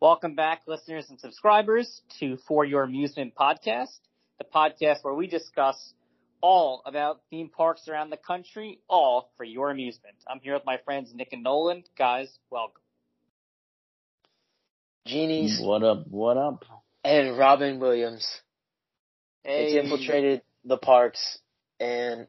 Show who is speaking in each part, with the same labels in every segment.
Speaker 1: Welcome back, listeners and subscribers, to For Your Amusement podcast, the podcast where we discuss all about theme parks around the country, all for your amusement. I'm here with my friends Nick and Nolan. Guys, welcome.
Speaker 2: Genies
Speaker 3: What up? What up?
Speaker 2: and Robin Williams.
Speaker 1: Hey,
Speaker 2: It's infiltrated the parks, and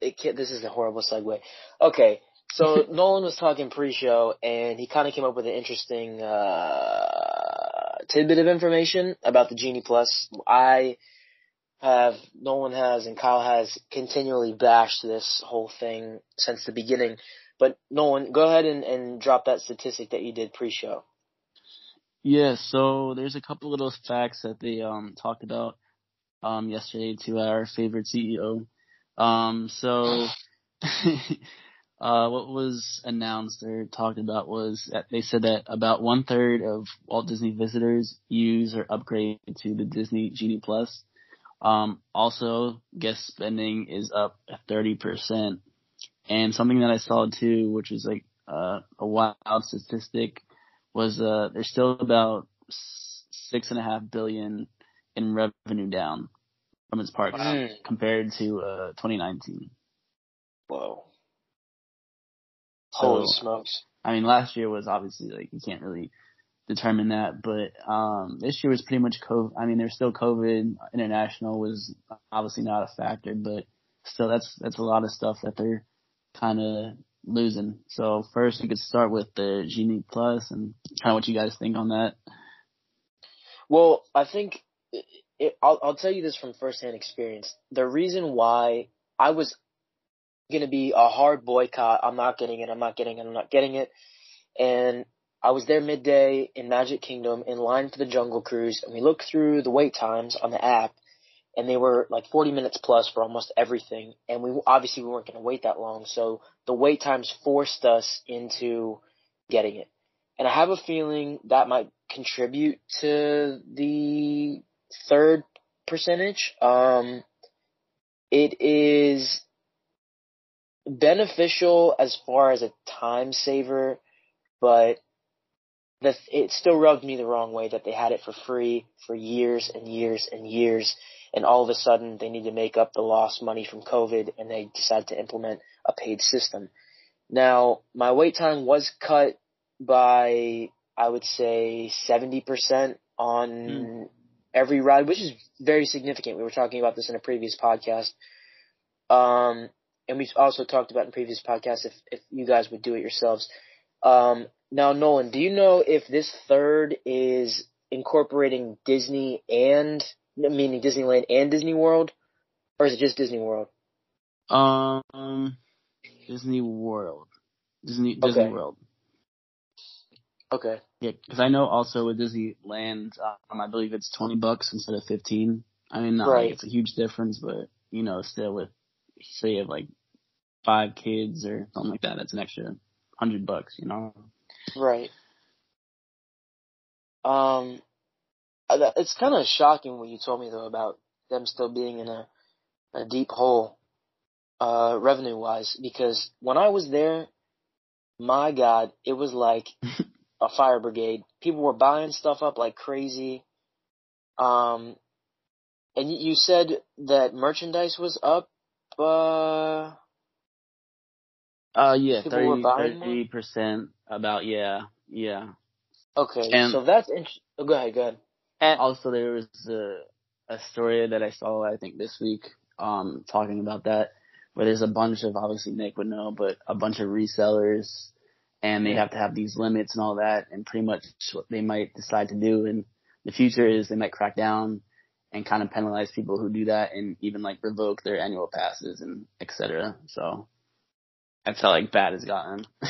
Speaker 2: it can't, this is a horrible segue. Okay, so Nolan was talking pre-show, and he kind of came up with an interesting uh, tidbit of information about the Genie Plus. I have, Nolan has, and Kyle has continually bashed this whole thing since the beginning. But Nolan, go ahead and, and drop that statistic that you did pre-show.
Speaker 3: Yeah, so there's a couple little facts that they um talked about um yesterday to our favorite CEO. Um so uh what was announced or talked about was that they said that about one third of Walt Disney visitors use or upgrade to the Disney Genie Plus. Um also guest spending is up thirty percent. And something that I saw too, which was like uh, a wild statistic was uh there's still about six and a half billion in revenue down from its parks
Speaker 2: Mm.
Speaker 3: compared to uh 2019.
Speaker 2: Whoa.
Speaker 3: So,
Speaker 2: Holy smokes.
Speaker 3: I mean, last year was obviously like you can't really determine that, but um this year was pretty much COVID. I mean, there's still COVID. International was obviously not a factor, but still, that's that's a lot of stuff that they're kind of losing. So first, we could start with the Genie Plus and kind of what you guys think on that.
Speaker 2: Well, I think it, I'll, I'll tell you this from firsthand experience. The reason why I was going to be a hard boycott, I'm not getting it, I'm not getting it, I'm not getting it. And I was there midday in Magic Kingdom in line for the Jungle Cruise, and we looked through the wait times on the app, and they were like 40 minutes plus for almost everything. And we obviously we weren't going to wait that long, so the wait times forced us into getting it. And I have a feeling that might contribute to the third percentage. Um, it is beneficial as far as a time saver, but the, it still rubbed me the wrong way that they had it for free for years and years and years, and all of a sudden they need to make up the lost money from COVID, and they decided to implement a paid system. Now, my wait time was cut by I would say 70% on every ride, which is very significant. We were talking about this in a previous podcast. Um, and we also talked about in previous podcasts if, if you guys would do it yourselves. Um, now, Nolan, do you know if this third is incorporating Disney and, meaning Disneyland and Disney World? Or is it just Disney World?
Speaker 3: Um, Disney World, Disney Disney
Speaker 2: Okay.
Speaker 3: World.
Speaker 2: Okay.
Speaker 3: Yeah, because I know also with Disneyland, um, I believe it's twenty bucks instead of fifteen. I mean, not
Speaker 2: Right.
Speaker 3: like it's a huge difference, but you know, still with say you have like five kids or something like that, that's an extra hundred bucks. You know.
Speaker 2: Right. Um, I- that- it's kind of shocking what you told me though about them still being in a, a deep hole, uh, revenue wise, because when I was there, my God, it was like a fire brigade. People were buying stuff up like crazy. Um, and you- said that merchandise was up, uh,
Speaker 3: Uh, yeah,
Speaker 2: People were buying more?
Speaker 3: thirty percent. About yeah, yeah.
Speaker 2: okay,
Speaker 3: And-
Speaker 2: so that's int- oh, go ahead, go ahead.
Speaker 3: And also there was a, a story that I saw, I think this week, um, talking about that, where there's a bunch of, obviously Nick would know, but a bunch of resellers and they have to have these limits and all that and pretty much what they might decide to do in the future is they might crack down and kind of penalize people who do that and even like revoke their annual passes and et cetera. So that's how like bad it's gotten.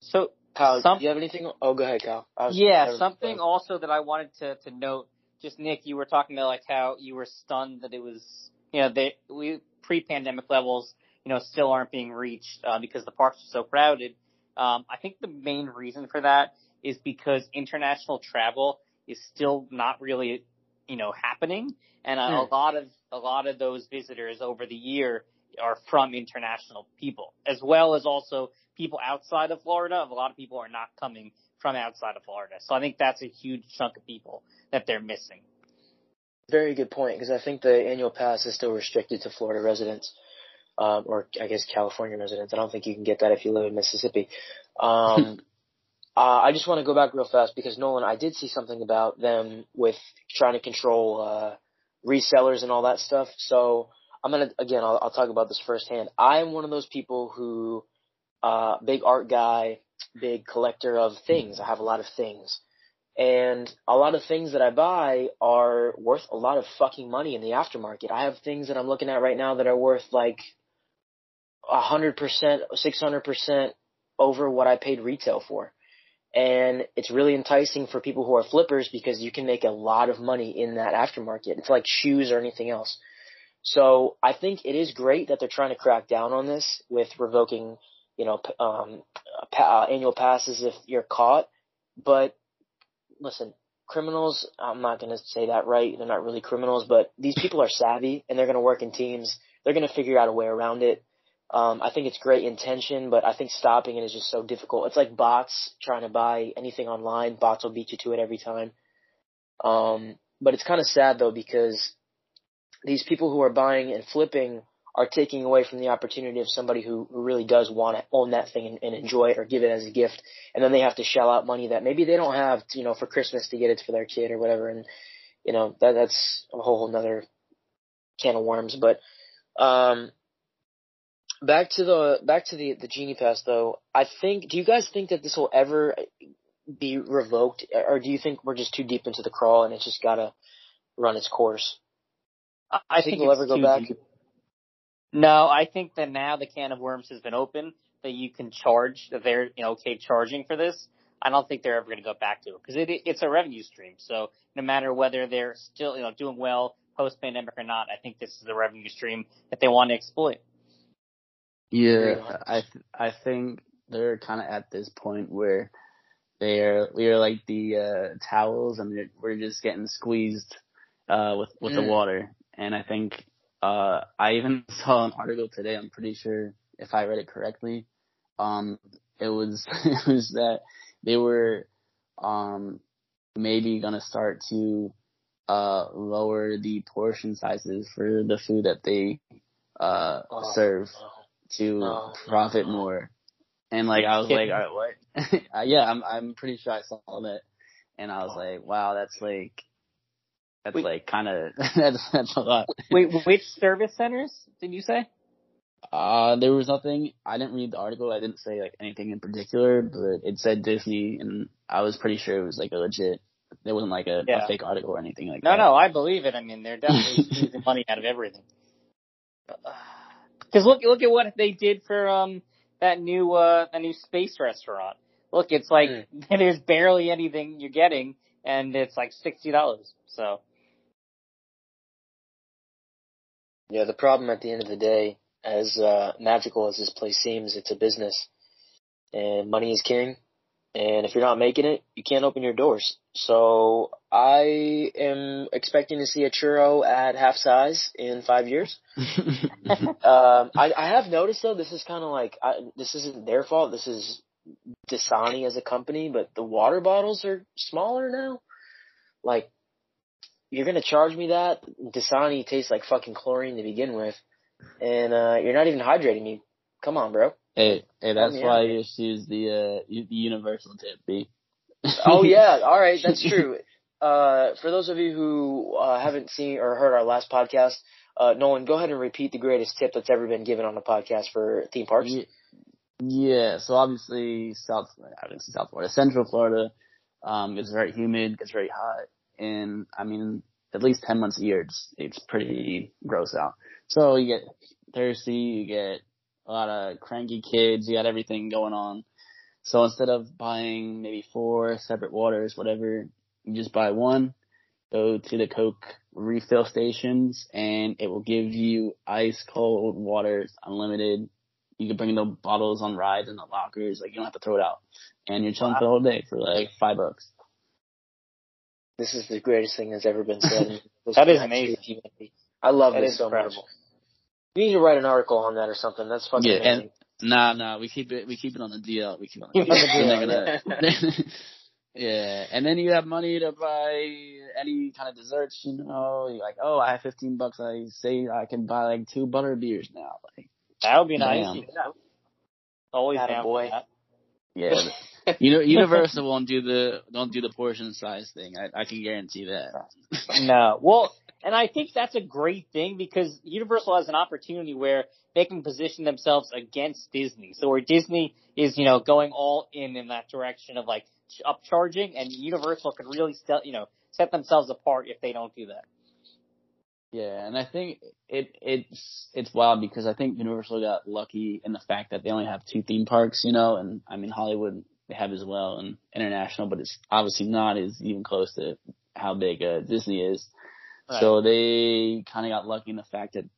Speaker 1: So
Speaker 2: Kyle,
Speaker 1: Some-
Speaker 2: do you have anything? Oh, go ahead, Kyle. I was-
Speaker 1: yeah,
Speaker 2: never-
Speaker 1: something also that I wanted to to note. Just Nick, you were talking about like how you were stunned that it was, you know, they we pre-pandemic levels, you know, still aren't being reached uh, because the parks are so crowded. Um, I think the main reason for that is because international travel is still not really you know, happening. And a,
Speaker 2: Hmm.
Speaker 1: a lot of, a lot of those visitors over the year are from international people, as well as also people outside of Florida. A lot of people are not coming from outside of Florida. So I think that's a huge chunk of people that they're missing.
Speaker 2: Very good point because I think the annual pass is still restricted to Florida residents, um, or I guess California residents. I don't think you can get that if you live in Mississippi. Um, uh, I just want to go back real fast because Nolan, I did see something about them with trying to control uh, resellers and all that stuff. So I'm gonna again, I'll, I'll talk about this firsthand. I'm one of those people who, uh, big art guy, big collector of things. I have a lot of things. And a lot of things that I buy are worth a lot of fucking money in the aftermarket. I have things that I'm looking at right now that are worth like a hundred percent, six hundred percent over what I paid retail for. And it's really enticing for people who are flippers because you can make a lot of money in that aftermarket. It's like shoes or anything else. So I think it is great that they're trying to crack down on this with revoking, you know, um, uh, annual passes if you're caught. But listen, criminals, I'm not going to say that right. They're not really criminals, but these people are savvy and they're going to work in teams. They're going to figure out a way around it. Um, I think it's great intention, but I think stopping it is just so difficult. It's like bots trying to buy anything online. Bots will beat you to it every time. Um, but it's kind of sad though because these people who are buying and flipping are taking away from the opportunity of somebody who, who really does want to own that thing and, and enjoy it or give it as a gift. And then they have to shell out money that maybe they don't have, you know, for Christmas to get it for their kid or whatever. And, you know, that, that's a whole nother can of worms. But, um, back to the, back to the, the Genie Pass though, I think, do you guys think that this will ever be revoked or do you think we're just too deep into the crawl and it's just gotta run its course?
Speaker 1: I, I
Speaker 2: think
Speaker 1: think
Speaker 2: we'll ever go back?
Speaker 1: deep. No, I think that now the can of worms has been open that you can charge that they're you know okay charging for this. I don't think they're ever going to go back to it because it, it's a revenue stream. So no matter whether they're still you know doing well post pandemic or not, I think this is a revenue stream that they want to exploit.
Speaker 3: Yeah. I th- I think they're kind of at this point where they're we are like the uh, towels and we're just getting squeezed uh, with with the
Speaker 2: Mm.
Speaker 3: water. And I think uh, I even saw an article today. I'm pretty sure if I read it correctly, um, it was it was that they were um, maybe gonna start to uh, lower the portion sizes for the food that they uh,
Speaker 2: Oh,
Speaker 3: serve
Speaker 2: no.
Speaker 3: To
Speaker 2: No,
Speaker 3: profit
Speaker 2: no.
Speaker 3: more. And like I was like, all right, what? Uh, yeah, I'm I'm pretty sure I saw that, and I was like, wow, that's like that's
Speaker 1: Wait.
Speaker 3: like kind of that's that's a lot.
Speaker 1: Wait, which service centers did you say?
Speaker 3: Uh, there was nothing. I didn't read the article. I didn't say like anything in particular, but it said Disney, and I was pretty sure it was like a legit. It wasn't like a,
Speaker 1: Yeah.
Speaker 3: a fake article or anything like
Speaker 1: No,
Speaker 3: that.
Speaker 1: no, no, I believe it. I mean, they're definitely squeezing money out of everything. Because look, look at what they did for um that new uh that new space restaurant. Look, it's like there's barely anything you're getting, and it's like sixty dollars. So
Speaker 2: Yeah, the problem at the end of the day, as uh, magical as this place seems, it's a business, and money is king. And if you're not making it, you can't open your doors. So I am expecting to see a churro at half size in five years. Um, I, I have noticed though, this is kind of like I, this isn't their fault. This is Dasani as a company, but the water bottles are smaller now. Like, you're gonna charge me that? Dasani tastes like fucking chlorine to begin with, and uh, you're not even hydrating me. Come on, bro.
Speaker 3: hey, hey, that's
Speaker 2: me
Speaker 3: why you should use the uh the universal tip, B.
Speaker 2: Oh yeah, all right, that's true. Uh, for those of you who uh, haven't seen or heard our last podcast, uh, Nolan, go ahead and repeat the greatest tip that's ever been given on a podcast for theme parks.
Speaker 3: Ye- Yeah, so obviously South, I say South Florida, Central Florida, um, gets very humid, gets very hot, and I mean, at least 10 months a year, it's, it's pretty gross out. So you get thirsty, you get a lot of cranky kids, you got everything going on. So instead of buying maybe four separate waters, whatever, you just buy one, go to the Coke refill stations, and it will give you ice cold water, unlimited, you can bring the bottles on rides in the lockers. Like you don't have to throw it out, and you're chilling for the whole day for like five bucks.
Speaker 2: This is the greatest thing that's ever been said.
Speaker 1: that is amazing.
Speaker 2: I love
Speaker 1: that
Speaker 2: this so
Speaker 1: incredible.
Speaker 2: much. You need to write an article on that or something. That's fucking
Speaker 3: Yeah,
Speaker 2: amazing.
Speaker 3: and nah, nah, we keep it, we keep it on the DL. We keep it on the
Speaker 1: Keep it on
Speaker 3: DL.
Speaker 1: the
Speaker 3: They're gonna- yeah, and then you have money to buy any kind of desserts. You know, you're like, oh, I have fifteen bucks. I say I can buy like two butter beers now. Like,
Speaker 1: That would be nice.
Speaker 3: Damn.
Speaker 1: Yeah. Always
Speaker 2: Atta
Speaker 1: down
Speaker 2: boy.
Speaker 3: yeah, you know, Universal won't do the don't do the portion size thing. I, I can guarantee that.
Speaker 1: No. Well, and I think that's a great thing because Universal has an opportunity where they can position themselves against Disney. So where Disney is, you know, going all in in that direction of like ch- upcharging and Universal could really still, you know, set themselves apart if they don't do that.
Speaker 3: Yeah, and I think it it's it's wild because I think Universal got lucky in the fact that they only have two theme parks, you know, and I mean Hollywood they have as well and international, but it's obviously not as even close to how big uh, Disney is.
Speaker 1: Right.
Speaker 3: So they kind of got lucky in the fact that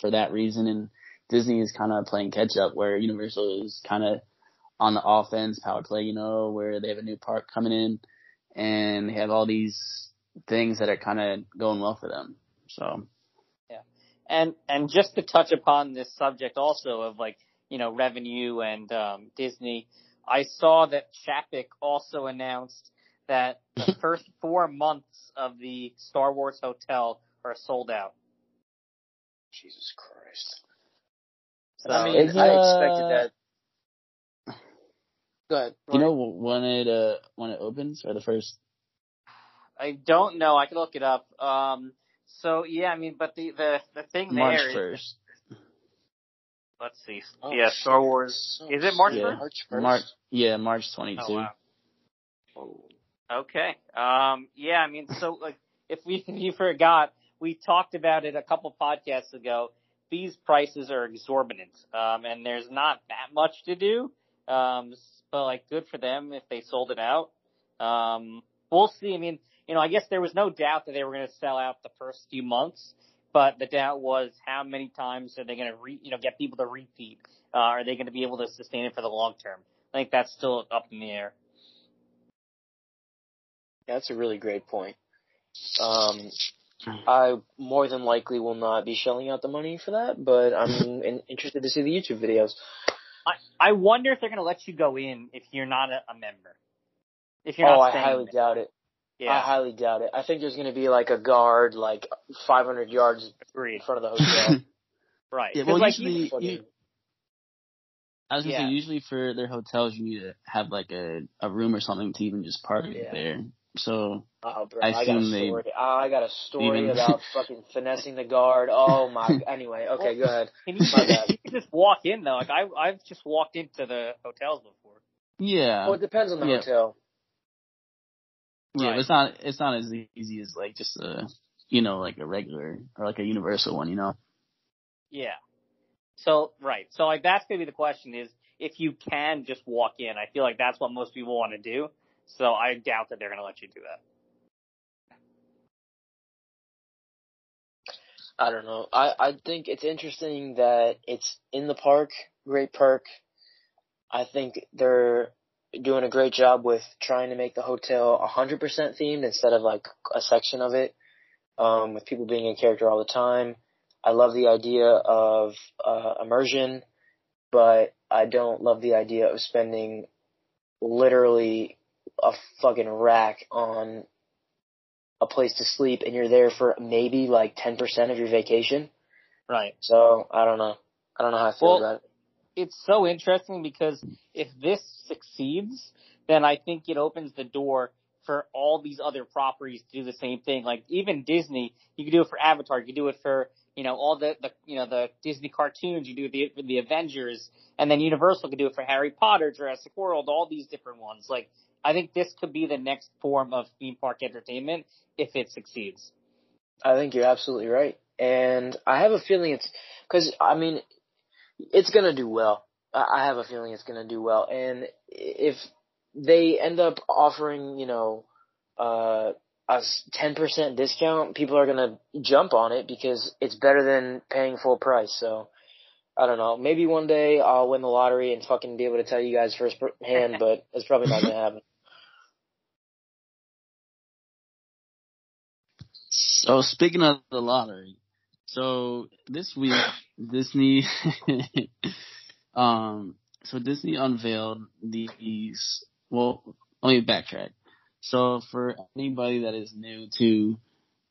Speaker 3: for that reason, and Disney is kind of playing catch up where Universal is kind of on the offense, power play, you know, where they have a new park coming in and they have all these things that are kind of going well for them. So yeah.
Speaker 1: And and just to touch upon this subject also of like, you know, revenue and um Disney, I saw that Chapek also announced that the first four months of the Star Wars hotel are sold out.
Speaker 2: Jesus Christ.
Speaker 1: So
Speaker 2: I mean,
Speaker 3: Is,
Speaker 2: I
Speaker 3: uh,
Speaker 2: expected that. Go ahead.
Speaker 3: you know when it uh when it opens or the first
Speaker 1: I don't know. I can look it up. Um, so yeah, I mean, but the the the thing
Speaker 3: March
Speaker 1: there is,
Speaker 3: first.
Speaker 1: let's see.
Speaker 2: Oh,
Speaker 1: yeah, Star Wars.
Speaker 2: So
Speaker 1: Is it March
Speaker 3: Yeah.
Speaker 1: first?
Speaker 2: March 1st?
Speaker 3: March yeah March twenty two.
Speaker 1: Oh wow. Okay. Um, yeah, I mean, so like, if we, if you forgot, we talked about it a couple podcasts ago. These prices are exorbitant, um, and there's not that much to do. Um, but like, good for them if they sold it out. Um, we'll see. I mean, you know, I guess there was no doubt that they were going to sell out the first few months, but the doubt was how many times are they going to re, you know, get people to repeat? Uh, are they going to be able to sustain it for the long term? I think that's still up in the air.
Speaker 2: That's a really great point. Um, I more than likely will not be shelling out the money for that, but I'm in, interested to see the YouTube videos.
Speaker 1: I, I wonder if they're going to let you go in if you're not a, a member. If you're
Speaker 2: Oh,
Speaker 1: not
Speaker 2: I highly
Speaker 1: there.
Speaker 2: doubt it.
Speaker 1: Yeah.
Speaker 2: I highly doubt it. I think there's going to be like a guard, like 500 yards in front of the hotel.
Speaker 1: Right.
Speaker 3: Yeah,
Speaker 1: 'Cause,
Speaker 3: well,
Speaker 1: like,
Speaker 3: usually- you- I was gonna
Speaker 1: Yeah.
Speaker 3: say usually for their hotels you need to have like a a room or something to even just park
Speaker 2: Yeah.
Speaker 3: there. So
Speaker 2: Oh, bro,
Speaker 3: I
Speaker 2: I, got a
Speaker 3: assume they
Speaker 2: story. Oh, I got a story
Speaker 3: even-
Speaker 2: about fucking finessing the guard. Oh my. Anyway, okay, go ahead.
Speaker 1: Can you, you can just walk in though. Like I, I've just walked into the hotels before.
Speaker 3: yeah,
Speaker 2: Well, it depends on the
Speaker 3: Yeah.
Speaker 2: hotel.
Speaker 3: yeah,
Speaker 1: Right.
Speaker 3: but it's not it's not as easy as like just a you know like a regular or like a universal one. You know.
Speaker 1: Yeah. So right. So like that's gonna be the question is if you can just walk in. I feel like that's what most people want to do. So I doubt that they're gonna let you do that.
Speaker 2: I don't know. I I think it's interesting that it's in the park. Great perk. I think they're doing a great job with trying to make the hotel 100% themed instead of like a section of it. Um, with people being in character all the time. I love the idea of uh, immersion, but I don't love the idea of spending literally a fucking rack on a place to sleep and you're there for maybe like 10% of your vacation.
Speaker 1: Right.
Speaker 2: So, I don't know. I don't know how I feel
Speaker 1: Well,
Speaker 2: about it.
Speaker 1: it's so interesting because if this succeeds, then I think it opens the door for all these other properties to do the same thing. Like even Disney, you could do it for Avatar, you can do it for you know all the, the you know the Disney cartoons, you do it the, for the Avengers, and then Universal could do it for Harry Potter, Jurassic World, all these different ones. Like I think this could be the next form of theme park entertainment if it succeeds.
Speaker 2: I think you're absolutely right. And I have a feeling it's, cause I mean, it's gonna do well. I have a feeling it's gonna do well. And if they end up offering, you know, uh, a ten percent discount, people are gonna jump on it because it's better than paying full price. So I don't know. Maybe one day I'll win the lottery and fucking be able to tell you guys firsthand, but it's probably not gonna happen.
Speaker 3: So speaking of the lottery, so this week Disney, um, so Disney unveiled these. Well, let me backtrack. So for anybody that is new to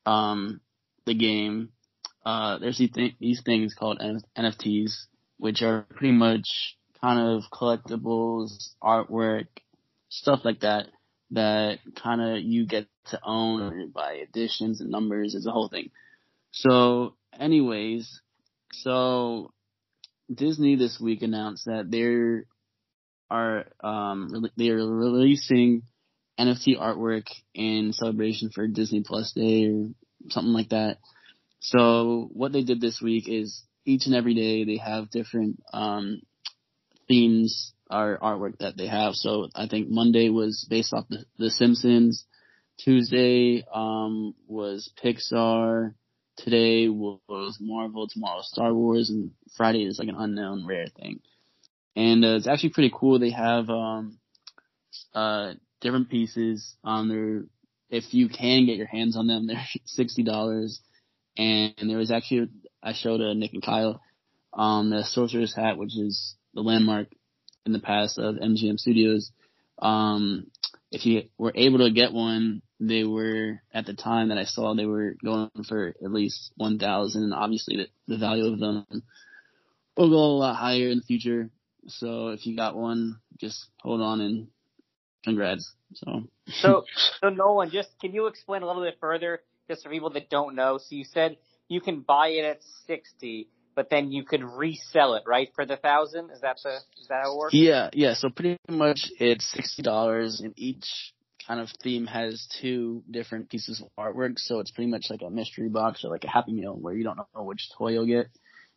Speaker 3: um the game, uh, there's these, th- these things called NFTs, which are pretty much kind of collectibles, artwork, stuff like that, that kind of you get to own by additions and numbers. It's a whole thing. So, anyways, so Disney this week announced that they're are um they're releasing NFT artwork in celebration for Disney Plus Day or something like that. So what they did this week is each and every day they have different um themes or artwork that they have. So I think Monday was based off the, the Simpsons. Tuesday um was Pixar. Today was Marvel. Tomorrow Star Wars, and Friday is like an unknown rare thing. And uh, it's actually pretty cool. They have um uh different pieces on their. If you can get your hands on them, they're sixty dollars. And, and there was actually I showed uh, Nick and Kyle um the Sorcerer's Hat, which is the landmark in the past of MGM Studios. Um, if you were able to get one, they were at the time that I saw they were going for at least one thousand. and Obviously, the, the value of them will go a lot higher in the future. So if you got one, just hold on and congrats. So
Speaker 1: so so Nolan, just can you explain a little bit further, just for people that don't know? So you said you can buy it at sixty but then you could resell it, right, for the thousand? Is that the is that how it works?
Speaker 3: Yeah, yeah. So pretty much it's sixty dollars, and each kind of theme has two different pieces of artwork. So it's pretty much like a mystery box or like a Happy Meal where you don't know which toy you'll get.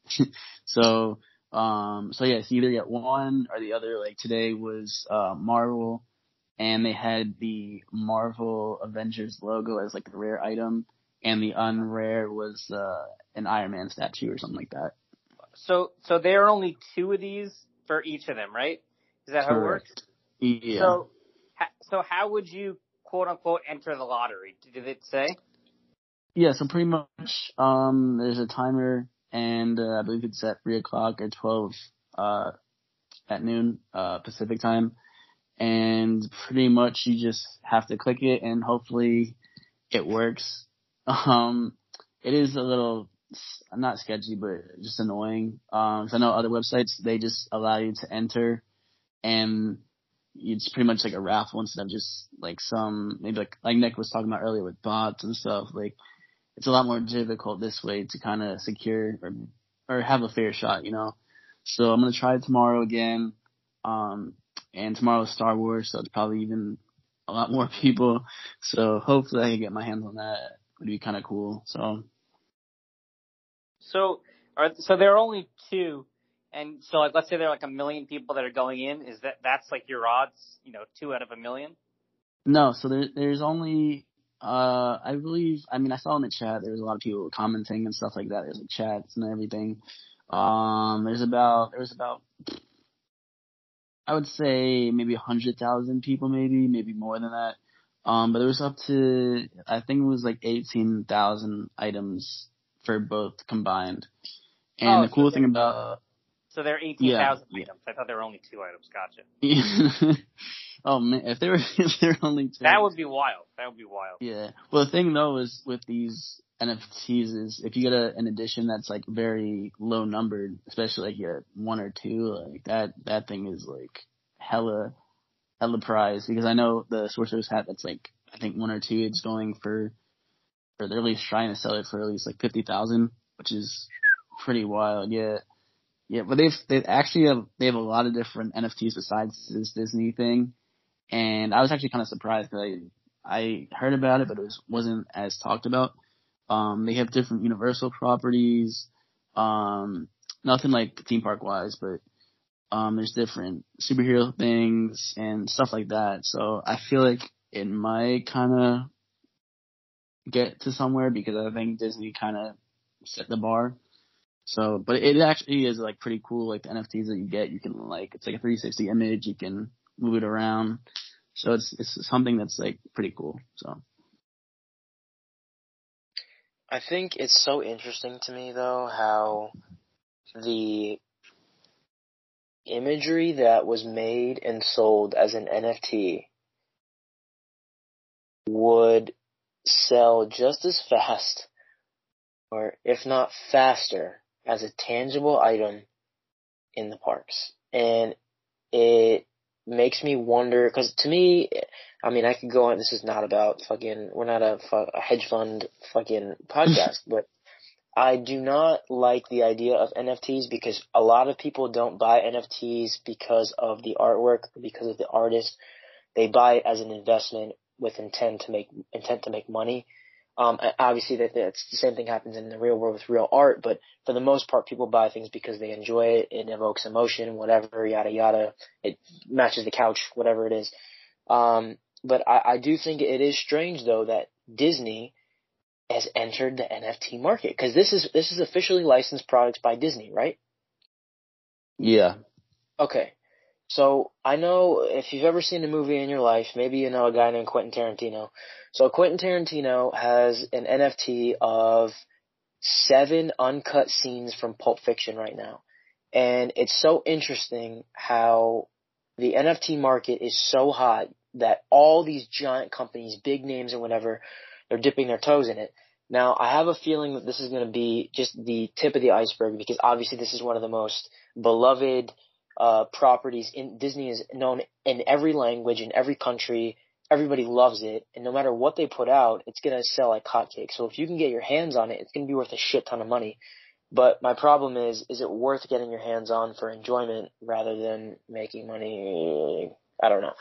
Speaker 3: so um so yeah, so either get one or the other. Like today was uh Marvel, and they had the Marvel Avengers logo as like a rare item and the unrare was uh, an Iron Man statue or something like that.
Speaker 1: So, so there are only two of these for each of them, right? Is that how Correct.
Speaker 3: it works? Yeah.
Speaker 1: So, so how would you quote unquote enter the lottery? Did it say?
Speaker 3: Yeah, so pretty much, um, there's a timer, and uh, I believe it's at three o'clock or twelve uh, at noon uh, Pacific time, and pretty much you just have to click it, and hopefully it works. Um, it is a little not sketchy, but just annoying. Um, cause I know other websites they just allow you to enter, and it's pretty much like a raffle instead of just like some maybe like like Nick was talking about earlier with bots and stuff. Like it's a lot more difficult this way to kind of secure or or have a fair shot, you know. So I'm gonna try it tomorrow again. Um, and tomorrow is Star Wars, so it's probably even a lot more people. So hopefully I can get my hands on that It would be kind of cool. So,
Speaker 1: so are so there are only two, and so like let's say there are like a million people that are going in. Is that that's like your odds? You know, two out of a million.
Speaker 3: No, so there there's only uh I believe I mean I saw in the chat there was a lot of people commenting and stuff like that. There's like chats and everything. Um, there's about there's about I would say maybe a hundred thousand people, maybe maybe more than that. Um, but it was up to I think it was like eighteen thousand items for both combined. Oh, and oh, the cool so thing about
Speaker 1: so there are eighteen thousand yeah, items. I thought there were only two items. Gotcha.
Speaker 3: oh man, if there were if there were only two,
Speaker 1: that would be wild. That would be wild.
Speaker 3: Yeah. Well, the thing though is with these NFTs is if you get a, an edition that's like very low numbered, especially like you get one or two, like that that thing is like hella hella prize because I know the sorcerer's hat that's like I think one or two it's going for or they're at least trying to sell it for at least like fifty thousand, which is pretty wild. Yeah. Yeah, but they've they actually have they have a lot of different NFTs besides this Disney thing, and I was actually kind of surprised because I I heard about it, but it was wasn't as talked about. Um, they have different Universal properties, um, nothing like theme park wise, but um, there's different superhero things and stuff like that. So I feel like it might kind of get to somewhere because I think Disney kind of set the bar. So, but it actually is like pretty cool. Like the NFTs that you get, you can like it's like a 360 image. You can move it around. So it's it's something that's like pretty cool. So.
Speaker 2: I think it's so interesting to me though how the imagery that was made and sold as an NFT would sell just as fast or if not faster as a tangible item in the parks. And it makes me wonder, cause to me, I mean, I could go on, this is not about fucking, we're not a, a hedge fund fucking podcast, but I do not like the idea of NFTs because a lot of people don't buy NFTs because of the artwork because of the artist. They buy it as an investment with intent to make intent to make money. Um, obviously, that that's the same thing happens in the real world with real art, but for the most part, people buy things because they enjoy it. It evokes emotion, whatever, yada yada. It matches the couch, whatever it is. Um, but I, I do think it is strange though that Disney has entered the NFT market because this is this is officially licensed products by Disney, right?
Speaker 3: Yeah.
Speaker 2: Okay. So I know if you've ever seen a movie in your life, maybe you know a guy named Quentin Tarantino. So Quentin Tarantino has an NFT of seven uncut scenes from Pulp Fiction right now. And it's so interesting how the NFT market is so hot that all these giant companies, big names and whatever, they're dipping their toes in it. Now, I have a feeling that this is going to be just the tip of the iceberg because obviously this is one of the most beloved uh, properties in Disney is known in every language in every country. Everybody loves it, and no matter what they put out, it's gonna sell like hotcakes. So if you can get your hands on it, it's gonna be worth a shit ton of money. But my problem is, is it worth getting your hands on for enjoyment rather than making money? I don't know.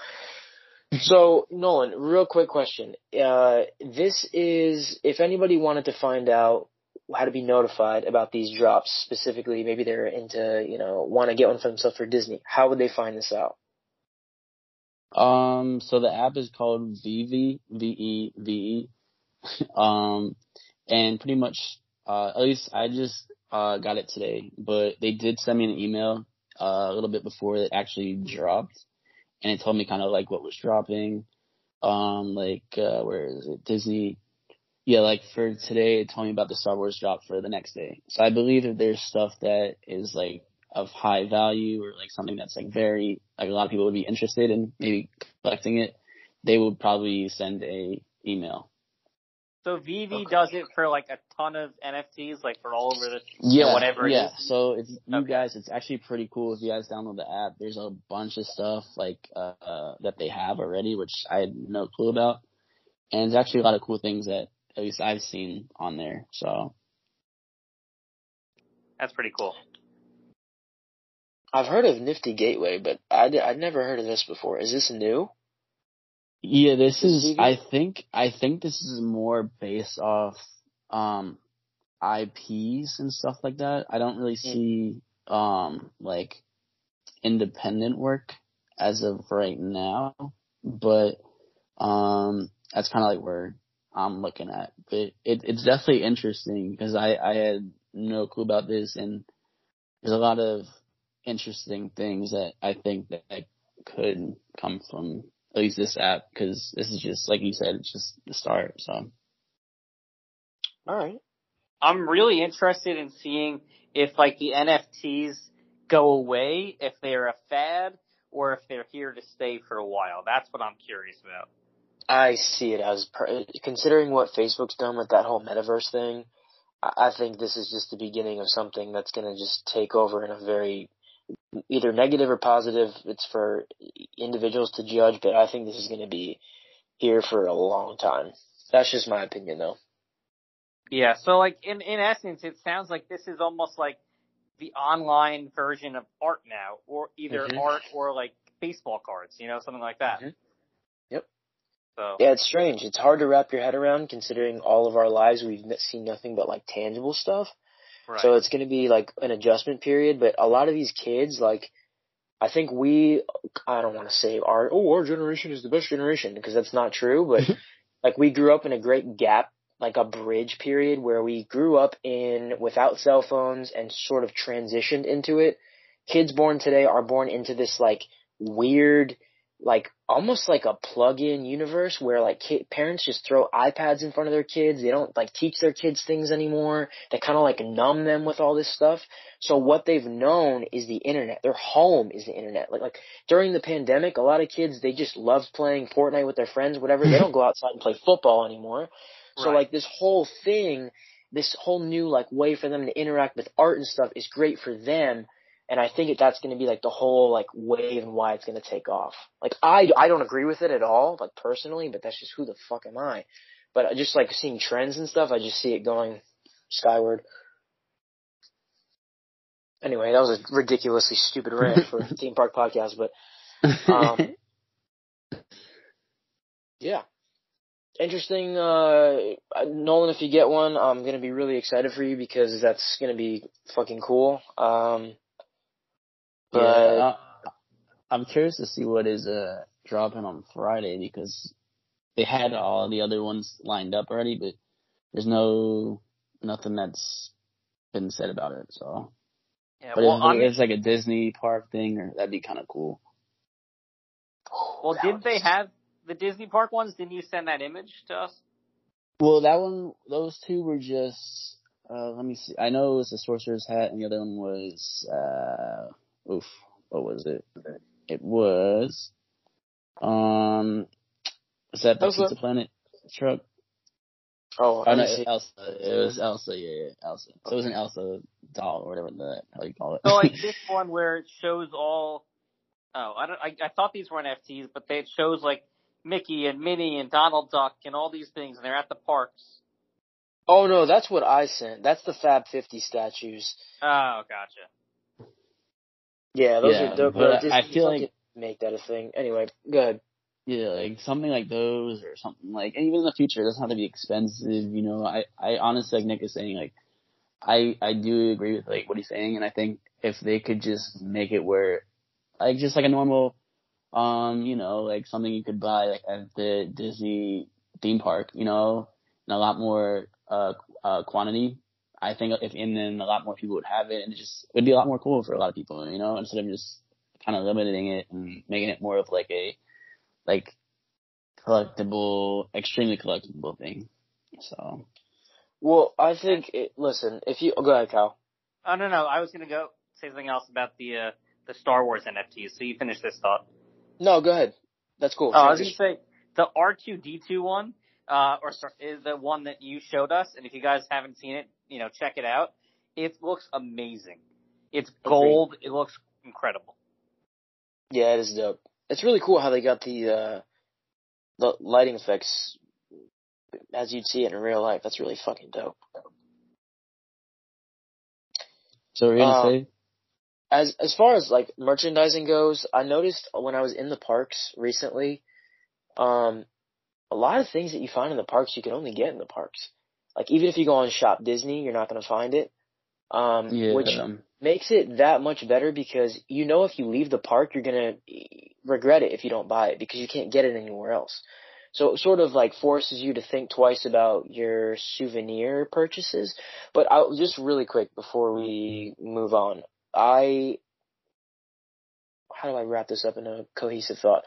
Speaker 2: So Nolan, real quick question. Uh, this is if anybody wanted to find out how to be notified about these drops specifically. Maybe they're into you know want to get one for themselves for disney. How would they find this out?
Speaker 3: Um so the app is called v-e-v-e um and pretty much uh at least i just uh got it today. But they did send me an email uh, a little bit before it actually dropped. And it told me kind of like what was dropping. Um like uh where is it? Disney yeah, like for today, it told me about the Star Wars drop for the next day. So I believe if there's stuff that is like of high value or like something that's like very like a lot of people would be interested in maybe collecting it, they would probably send a email.
Speaker 1: So VeVe okay. does it for like a ton of NFTs, like for all over the
Speaker 3: yeah,
Speaker 1: you know, whatever.
Speaker 3: yeah. So it's you okay. guys. It's actually pretty cool if you guys download the app. There's a bunch of stuff like uh, that they have already, which I had no clue about, and there's actually a lot of cool things that at least I've seen on there. So
Speaker 1: that's pretty cool.
Speaker 2: I've heard of Nifty Gateway, but I'd, I'd never heard of this before. Is this new?
Speaker 3: Yeah, this is. I think. I think this is more based off um IPs and stuff like that. I don't really hmm. see um like independent work as of right now, but um that's kind of like where I'm looking at. But it, it's definitely interesting because I, I had no clue about this and there's a lot of interesting things that I think that could come from at least this app because this is just, like you said, it's just the start. So.
Speaker 2: All right.
Speaker 1: I'm really interested in seeing if like the NFTs go away, if they're a fad, or if they're here to stay for a while. That's what I'm curious about.
Speaker 2: I see it as considering what Facebook's done with that whole metaverse thing. I think this is just the beginning of something that's going to just take over in a very either negative or positive. It's for individuals to judge, but I think this is going to be here for a long time. That's just my opinion, though.
Speaker 1: Yeah. So, like in in essence, it sounds like this is almost like the online version of art now, or either mm-hmm. art or like baseball cards, you know, something like that.
Speaker 2: Mm-hmm. So yeah, it's strange. It's hard to wrap your head around considering all of our lives we've seen nothing but like tangible stuff. Right. So it's going to be like an adjustment period. But a lot of these kids, like, I think we, I don't want to say our, oh, our generation is the best generation because that's not true. But like we grew up in a great gap, like a bridge period where we grew up in without cell phones and sort of transitioned into it. Kids born today are born into this like weird like almost like a plug-in universe where like kid, parents just throw iPads in front of their kids. They don't like teach their kids things anymore. They kind of like numb them with all this stuff. So what they've known is the internet. Their home is the internet. Like like during the pandemic, a lot of kids they just loved playing Fortnite with their friends, whatever. they don't go outside and play football anymore. So
Speaker 1: Right.
Speaker 2: like this whole thing, this whole new like way for them to interact with art and stuff is great for them. And I think that that's going to be like the whole like wave and why it's going to take off. Like I, I don't agree with it at all, like personally, but that's just who the fuck am I? But I just like seeing trends and stuff, I just see it going skyward. Anyway, that was a ridiculously stupid rant for theme park podcast, but um, yeah. Interesting, uh, Nolan, if you get one, I'm gonna be really excited for you because that's gonna be fucking cool. Um, but,
Speaker 3: yeah, uh, I'm curious to see what is uh dropping on Friday because they had all the other ones lined up already, but there's no nothing that's been said about it. So,
Speaker 1: Yeah,
Speaker 3: but
Speaker 1: well,
Speaker 3: if
Speaker 1: I'm-
Speaker 3: it's like a Disney park thing, or that'd be kind of cool.
Speaker 1: well,
Speaker 2: that
Speaker 1: didn't they have the Disney Park ones? Didn't you send that image to us?
Speaker 3: Well, that one, those two were just. Uh, let me see. I know it was the Sorcerer's Hat, and the other one was. Uh, oof, what was it? It was. Um, was that the
Speaker 2: Elsa.
Speaker 3: Pizza Planet truck?
Speaker 2: Oh,
Speaker 3: Oh
Speaker 2: I
Speaker 3: no,
Speaker 2: see.
Speaker 3: Elsa. It was Elsa. Yeah, yeah, Elsa. So it was an Elsa doll or whatever the hell you call it.
Speaker 1: So like this one where it shows all. Oh, I don't. I, I thought these were NFTs, but they, it shows like Mickey and Minnie and Donald Duck and all these things, and they're at the parks.
Speaker 2: Oh no, that's what I sent. That's the Fab 50 statues.
Speaker 1: Oh, gotcha.
Speaker 2: Yeah, those
Speaker 3: Yeah,
Speaker 2: are dope.
Speaker 3: but
Speaker 2: bro.
Speaker 3: I-
Speaker 2: Disney
Speaker 3: I feel like-
Speaker 2: make that a thing. Anyway, good.
Speaker 3: Yeah, like something like those or something like, and even in the future, it doesn't have to be expensive. You know, I, I honestly, like Nick is saying, like, I, I do agree with like what he's saying, and I think if they could just make it where, like, just like a normal, um, you know, like something you could buy like at the Disney theme park, you know, in a lot more uh, uh quantity. I think if and then a lot more people would have it, and it just would be a lot more cool for a lot of people, you know, instead of just kind of limiting it and making it more of like a like collectible, extremely collectible thing. So
Speaker 2: Well, I think it, listen, if you oh, go ahead, Kyle.
Speaker 1: Oh no, no. I was gonna go say something else about the uh, the Star Wars NFTs. So you finish this thought.
Speaker 2: No, go ahead. That's cool.
Speaker 1: Oh, I was gonna say the R two D two one, uh, or sorry, is the one that you showed us. And if you guys haven't seen it, you know, check it out. It looks amazing. It's gold. It looks incredible.
Speaker 2: Yeah, it is dope. It's really cool how they got the uh the lighting effects as you'd see it in real life. That's really fucking dope.
Speaker 3: so we're gonna
Speaker 2: Uh,
Speaker 3: say
Speaker 2: As as far as like merchandising goes, I noticed when I was in the parks recently, um, a lot of things that you find in the parks you can only get in the parks. Like even if you go on Shop Disney, you're not gonna find it. Um,
Speaker 3: yeah,
Speaker 2: which makes it that much better because you know if you leave the park, you're gonna regret it if you don't buy it because you can't get it anywhere else. So it sort of like forces you to think twice about your souvenir purchases. But I'll just really quick before we move on. I how do I wrap this up in a cohesive thought?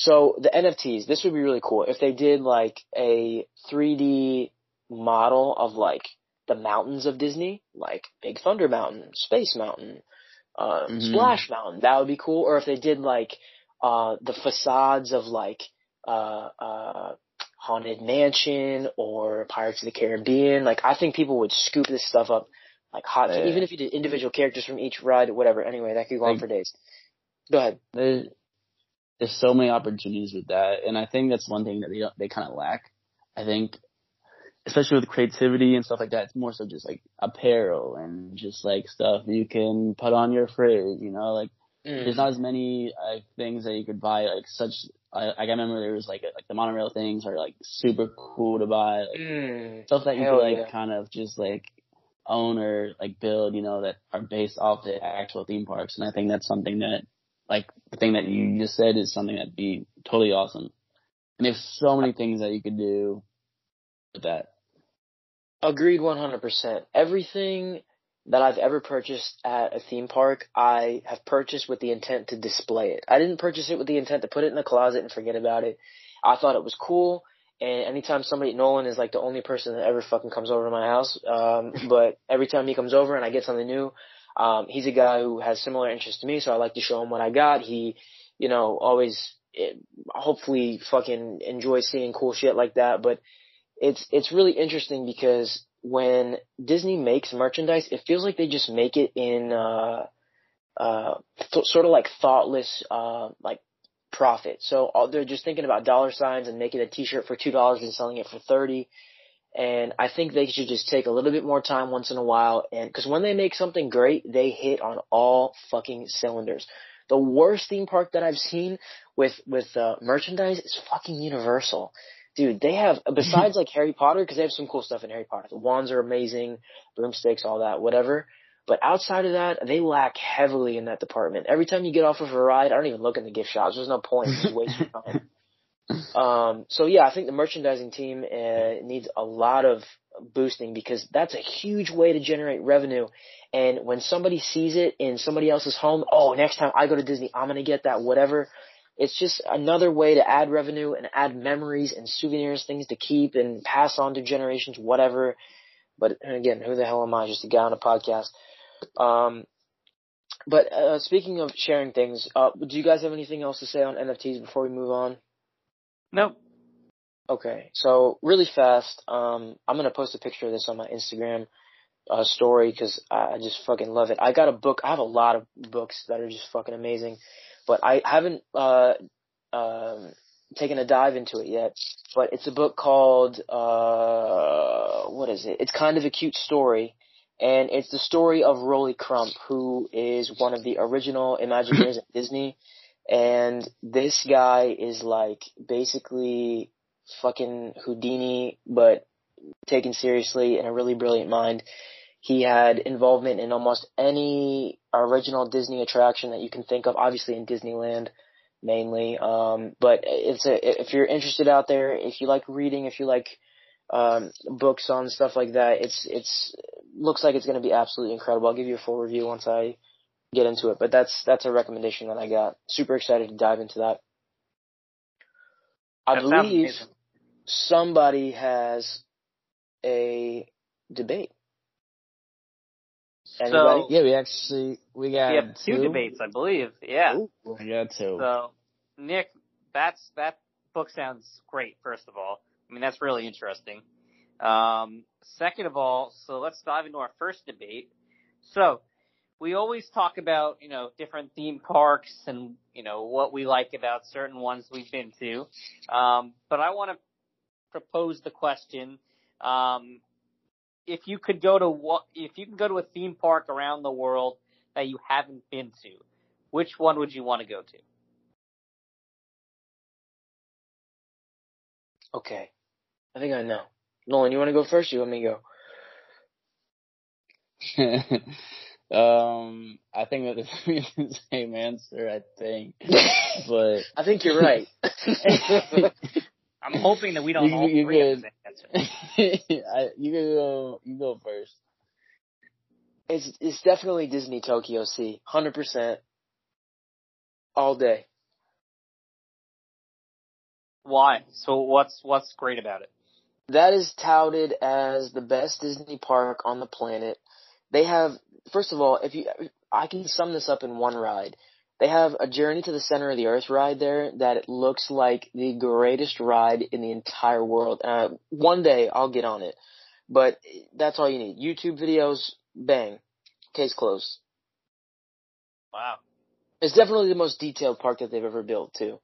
Speaker 2: So the NFTs, this would be really cool if they did like a 3D model of like the mountains of Disney, like Big Thunder Mountain, Space Mountain, uh,
Speaker 3: Mhm.
Speaker 2: Splash Mountain. That would be cool. Or if they did like uh, the facades of like uh, uh, Haunted Mansion or Pirates of the Caribbean. Like I think people would scoop this stuff up like hot.
Speaker 3: Yeah.
Speaker 2: Even if you did individual characters from each ride, whatever. Anyway, that could go on
Speaker 3: Like-
Speaker 2: for days. Go ahead.
Speaker 3: There's so many opportunities with that, and I think that's one thing that they don't, they kind of lack. I think, especially with creativity and stuff like that, it's more so just like apparel and just like stuff you can put on your fridge. You know, like
Speaker 2: Mm.
Speaker 3: there's not as many uh, things that you could buy like such. I, I remember there was like like the monorail things are like super cool to buy. Like,
Speaker 2: Mm.
Speaker 3: stuff that you
Speaker 2: Hell
Speaker 3: could like
Speaker 2: yeah.
Speaker 3: kind of just like own or like build, you know, that are based off the actual theme parks. And I think that's something that like the thing that you just said is something that'd be totally awesome. And there's so many things that you could do with that.
Speaker 2: Agreed 100%. Everything that I've ever purchased at a theme park, I have purchased with the intent to display it. I didn't purchase it with the intent to put it in the closet and forget about it. I thought it was cool. And anytime somebody, Nolan is like the only person that ever fucking comes over to my house. Um, but every time he comes over and I get something new, um, he's a guy who has similar interests to me, so I like to show him what I got. He, you know, always, it, hopefully fucking enjoys seeing cool shit like that. But it's, it's really interesting because when Disney makes merchandise, it feels like they just make it in, uh, uh, th- sort of like thoughtless, uh, like profit. So all, they're just thinking about dollar signs and making a t-shirt for $2 and selling it for 30. And I think they should just take a little bit more time once in a while. And cause when they make something great, they hit on all fucking cylinders. The worst theme park that I've seen with, with, uh, merchandise is fucking Universal. Dude, they have, besides like Harry Potter, cause they have some cool stuff in Harry Potter. The wands are amazing, broomsticks, all that, whatever. But outside of that, they lack heavily in that department. Every time you get off of a ride, I don't even look in the gift shops. There's no point. Just waste your time. Um, so yeah, I think the merchandising team uh, needs a lot of boosting because that's a huge way to generate revenue. And when somebody sees it in somebody else's home, oh, next time I go to Disney, I'm gonna get that whatever. It's just another way to add revenue and add memories and souvenirs, things to keep and pass on to generations, whatever. But again, who the hell am I? Just a guy on a podcast. Um, but uh, speaking of sharing things, uh, do you guys have anything else to say on NFTs before we move on?
Speaker 1: Nope.
Speaker 2: Okay, so really fast, um, I'm gonna post a picture of this on my Instagram uh, story because I, just fucking love it. I got a book. I have a lot of books that are just fucking amazing, but I haven't uh, um, taken a dive into it yet. But it's a book called uh, what is it? It's kind of a cute story and it's the story of Rolly Crump, who is one of the original Imagineers at Disney. And this guy is like basically fucking Houdini, but taken seriously and a really brilliant mind. He had involvement in almost any original Disney attraction that you can think of, obviously in Disneyland mainly. Um, but it's a, if you're interested out there, if you like reading, if you like um, books on stuff like that. It's it's looks like it's going to be absolutely incredible. I'll give you a full review once I get into it, but that's that's a recommendation that I got. Super excited to dive into that. I
Speaker 1: That
Speaker 2: believe somebody has a debate. Anybody?
Speaker 1: So
Speaker 3: Yeah, we actually we got
Speaker 1: we have two, debates, I believe. Yeah.
Speaker 2: Ooh.
Speaker 3: We got two.
Speaker 1: So, Nick, that's that book sounds great. First of all, I mean that's really interesting. Um, second of all, so let's dive into our first debate. So, we always talk about you know different theme parks and you know what we like about certain ones we've been to. Um, but I want to propose the question: um, if you could go to what, if you can go to a theme park around the world that you haven't been to, which one would you want to go to?
Speaker 2: Okay. I think I know. Nolan, you want to go first? Or you want me to go?
Speaker 3: um, I think that it's the same answer. I think, but
Speaker 2: I think you're right.
Speaker 1: I'm hoping that we don't
Speaker 3: You-
Speaker 1: all
Speaker 3: you
Speaker 1: three have the answer.
Speaker 3: I, you can go. You go first.
Speaker 2: It's it's definitely Disney Tokyo Sea, hundred percent, all day.
Speaker 1: Why? So what's what's great about it?
Speaker 2: That is touted as the best Disney park on the planet. They have, first of all, if you, I can sum this up in one ride. They have a Journey to the Center of the Earth ride there that looks like the greatest ride in the entire world. Uh, one day I'll get on it, but that's all you need. YouTube videos, bang, case closed.
Speaker 1: Wow.
Speaker 2: It's definitely the most detailed park that they've ever built too.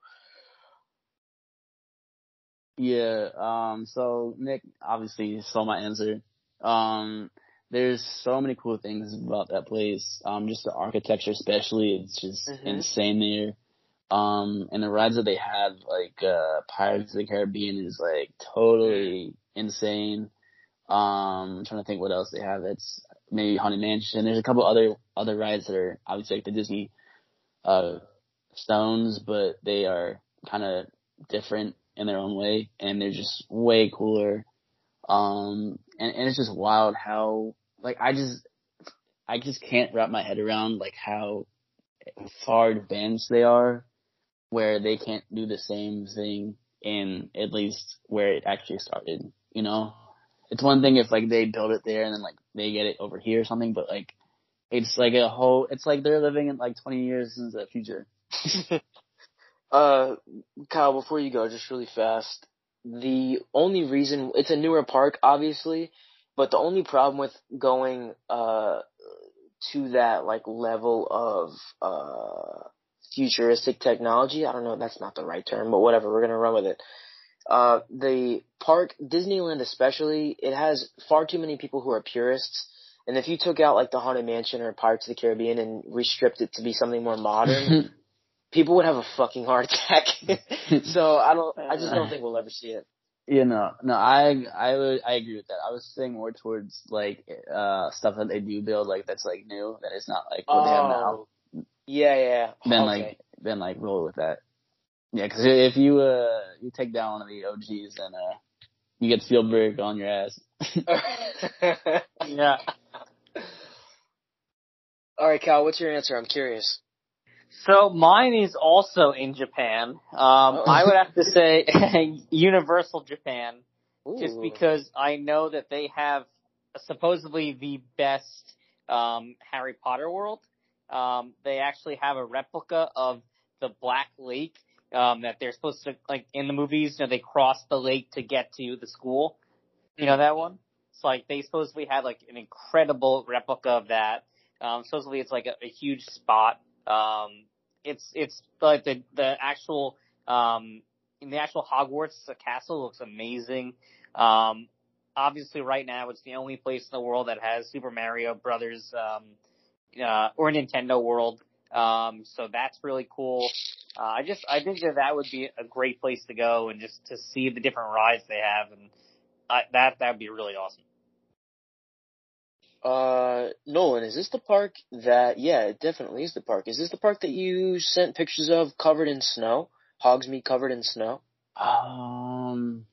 Speaker 3: Yeah. Um. So Nick obviously saw my answer. Um. There's so many cool things about that place. Um. Just the architecture, especially, it's just
Speaker 2: Mhm.
Speaker 3: insane there. Um. And the rides that they have, like uh, Pirates of the Caribbean, is like totally insane. Um. I'm trying to think what else they have. That's maybe Haunted Mansion. There's a couple other other rides that are obviously like the Disney uh stones, but they are kind of different in their own way, and they're just way cooler. Um, and, and it's just wild how, like, I just, I just can't wrap my head around like how far advanced they are, where they can't do the same thing in at least where it actually started. You know, it's one thing if like they build it there and then like they get it over here or something, but like it's like a whole. It's like they're living in like 20 years into the future.
Speaker 2: uh, Kyle, before you go, just really fast. The only reason it's a newer park, obviously, but the only problem with going uh to that like level of uh futuristic technology, I don't know, that's not the right term, but whatever, we're gonna run with it. Uh, the park, Disneyland especially, it has far too many people who are purists. And if you took out like the Haunted Mansion or Pirates of the Caribbean and restripped it to be something more modern, people would have a fucking heart attack. so I don't, I just don't think we'll ever see it.
Speaker 3: You know, no, I I would I agree with that. I was saying more towards like uh stuff that they do build like that's like new that is not like what oh, they have now.
Speaker 2: Oh, yeah, yeah.
Speaker 3: Then okay. like then like roll with that. Yeah, because if you uh you take down one of the OGs, then uh you get Spielberg on your ass.
Speaker 1: yeah.
Speaker 2: All right, Cal. What's your answer? I'm curious.
Speaker 1: So mine is also in Japan. Um, oh. I would have to say Universal Japan, Ooh. just because I know that they have supposedly the best um, Harry Potter world. Um, they actually have a replica of the Black Lake um, that they're supposed to like in the movies. You know, they cross the lake to get to the school. You know that one. It's like they supposedly had like an incredible replica of that. Um, supposedly it's like a, a huge spot. Um, it's it's like the the actual um in the actual Hogwarts the castle looks amazing. Um, obviously right now it's the only place in the world that has Super Mario Brothers um, uh, or Nintendo World. Um, so that's really cool. Uh, I just I think that that would be a great place to go and just to see the different rides they have, and I, that that would be really awesome.
Speaker 2: Uh, Nolan, is this the park that? Yeah, it definitely is the park. Is this the park that you sent pictures of covered in snow? Hogsmeade covered in snow.
Speaker 3: Um,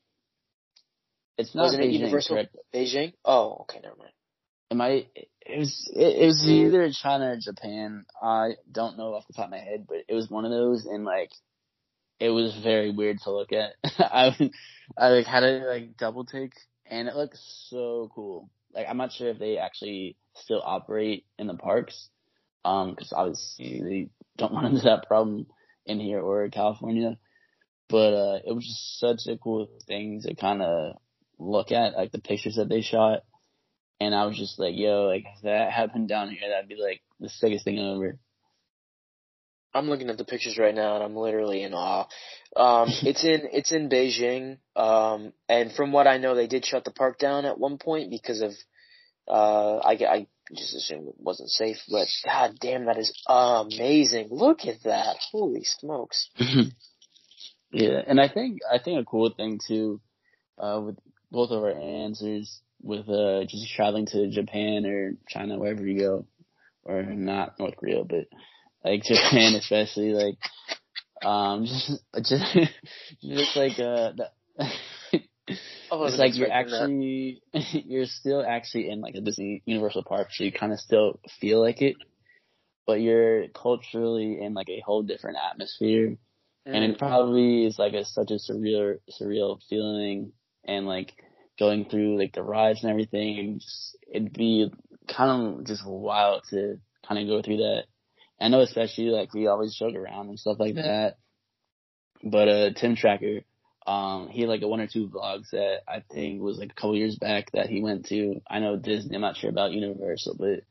Speaker 3: it's not.
Speaker 2: Wasn't
Speaker 3: Beijing,
Speaker 2: it Universal
Speaker 3: correct?
Speaker 2: Beijing? Oh, okay, never mind.
Speaker 3: Am I? It was. It, it was either China or Japan. I don't know off the top of my head, but it was one of those, and like, it was very weird to look at. I, I like had to like double take, and it looked so cool like I'm not sure if they actually still operate in the parks, um, because obviously they don't run into that problem in here or California. But uh, it was just such a cool thing to kind of look at, like the pictures that they shot, and I was just like, yo, like if that happened down here, that'd be like the sickest thing ever.
Speaker 2: I'm looking at the pictures right now and I'm literally in awe. Um, it's in it's in Beijing, um, and from what I know, they did shut the park down at one point because of uh, I I just assumed it wasn't safe. But god damn, that is amazing! Look at that! Holy smokes!
Speaker 3: yeah, and I think I think a cool thing too, uh, with both of our answers with uh just traveling to Japan or China, wherever you go, or not North Korea, but like Japan especially, like um just just just like uh the, it's like you're actually you're still actually in like a Disney Universal Park, so you kind of still feel like it, but you're culturally in like a whole different atmosphere, mm. and it mm. probably is like a such a surreal surreal feeling, and like going through like the rides and everything, and just, it'd be kind of just wild to kind of go through that. I know especially like we always joke around and stuff like that. But uh Tim Tracker, um, he had like a one or two vlogs that I think was like a couple years back that he went to. I know Disney, I'm not sure about Universal, but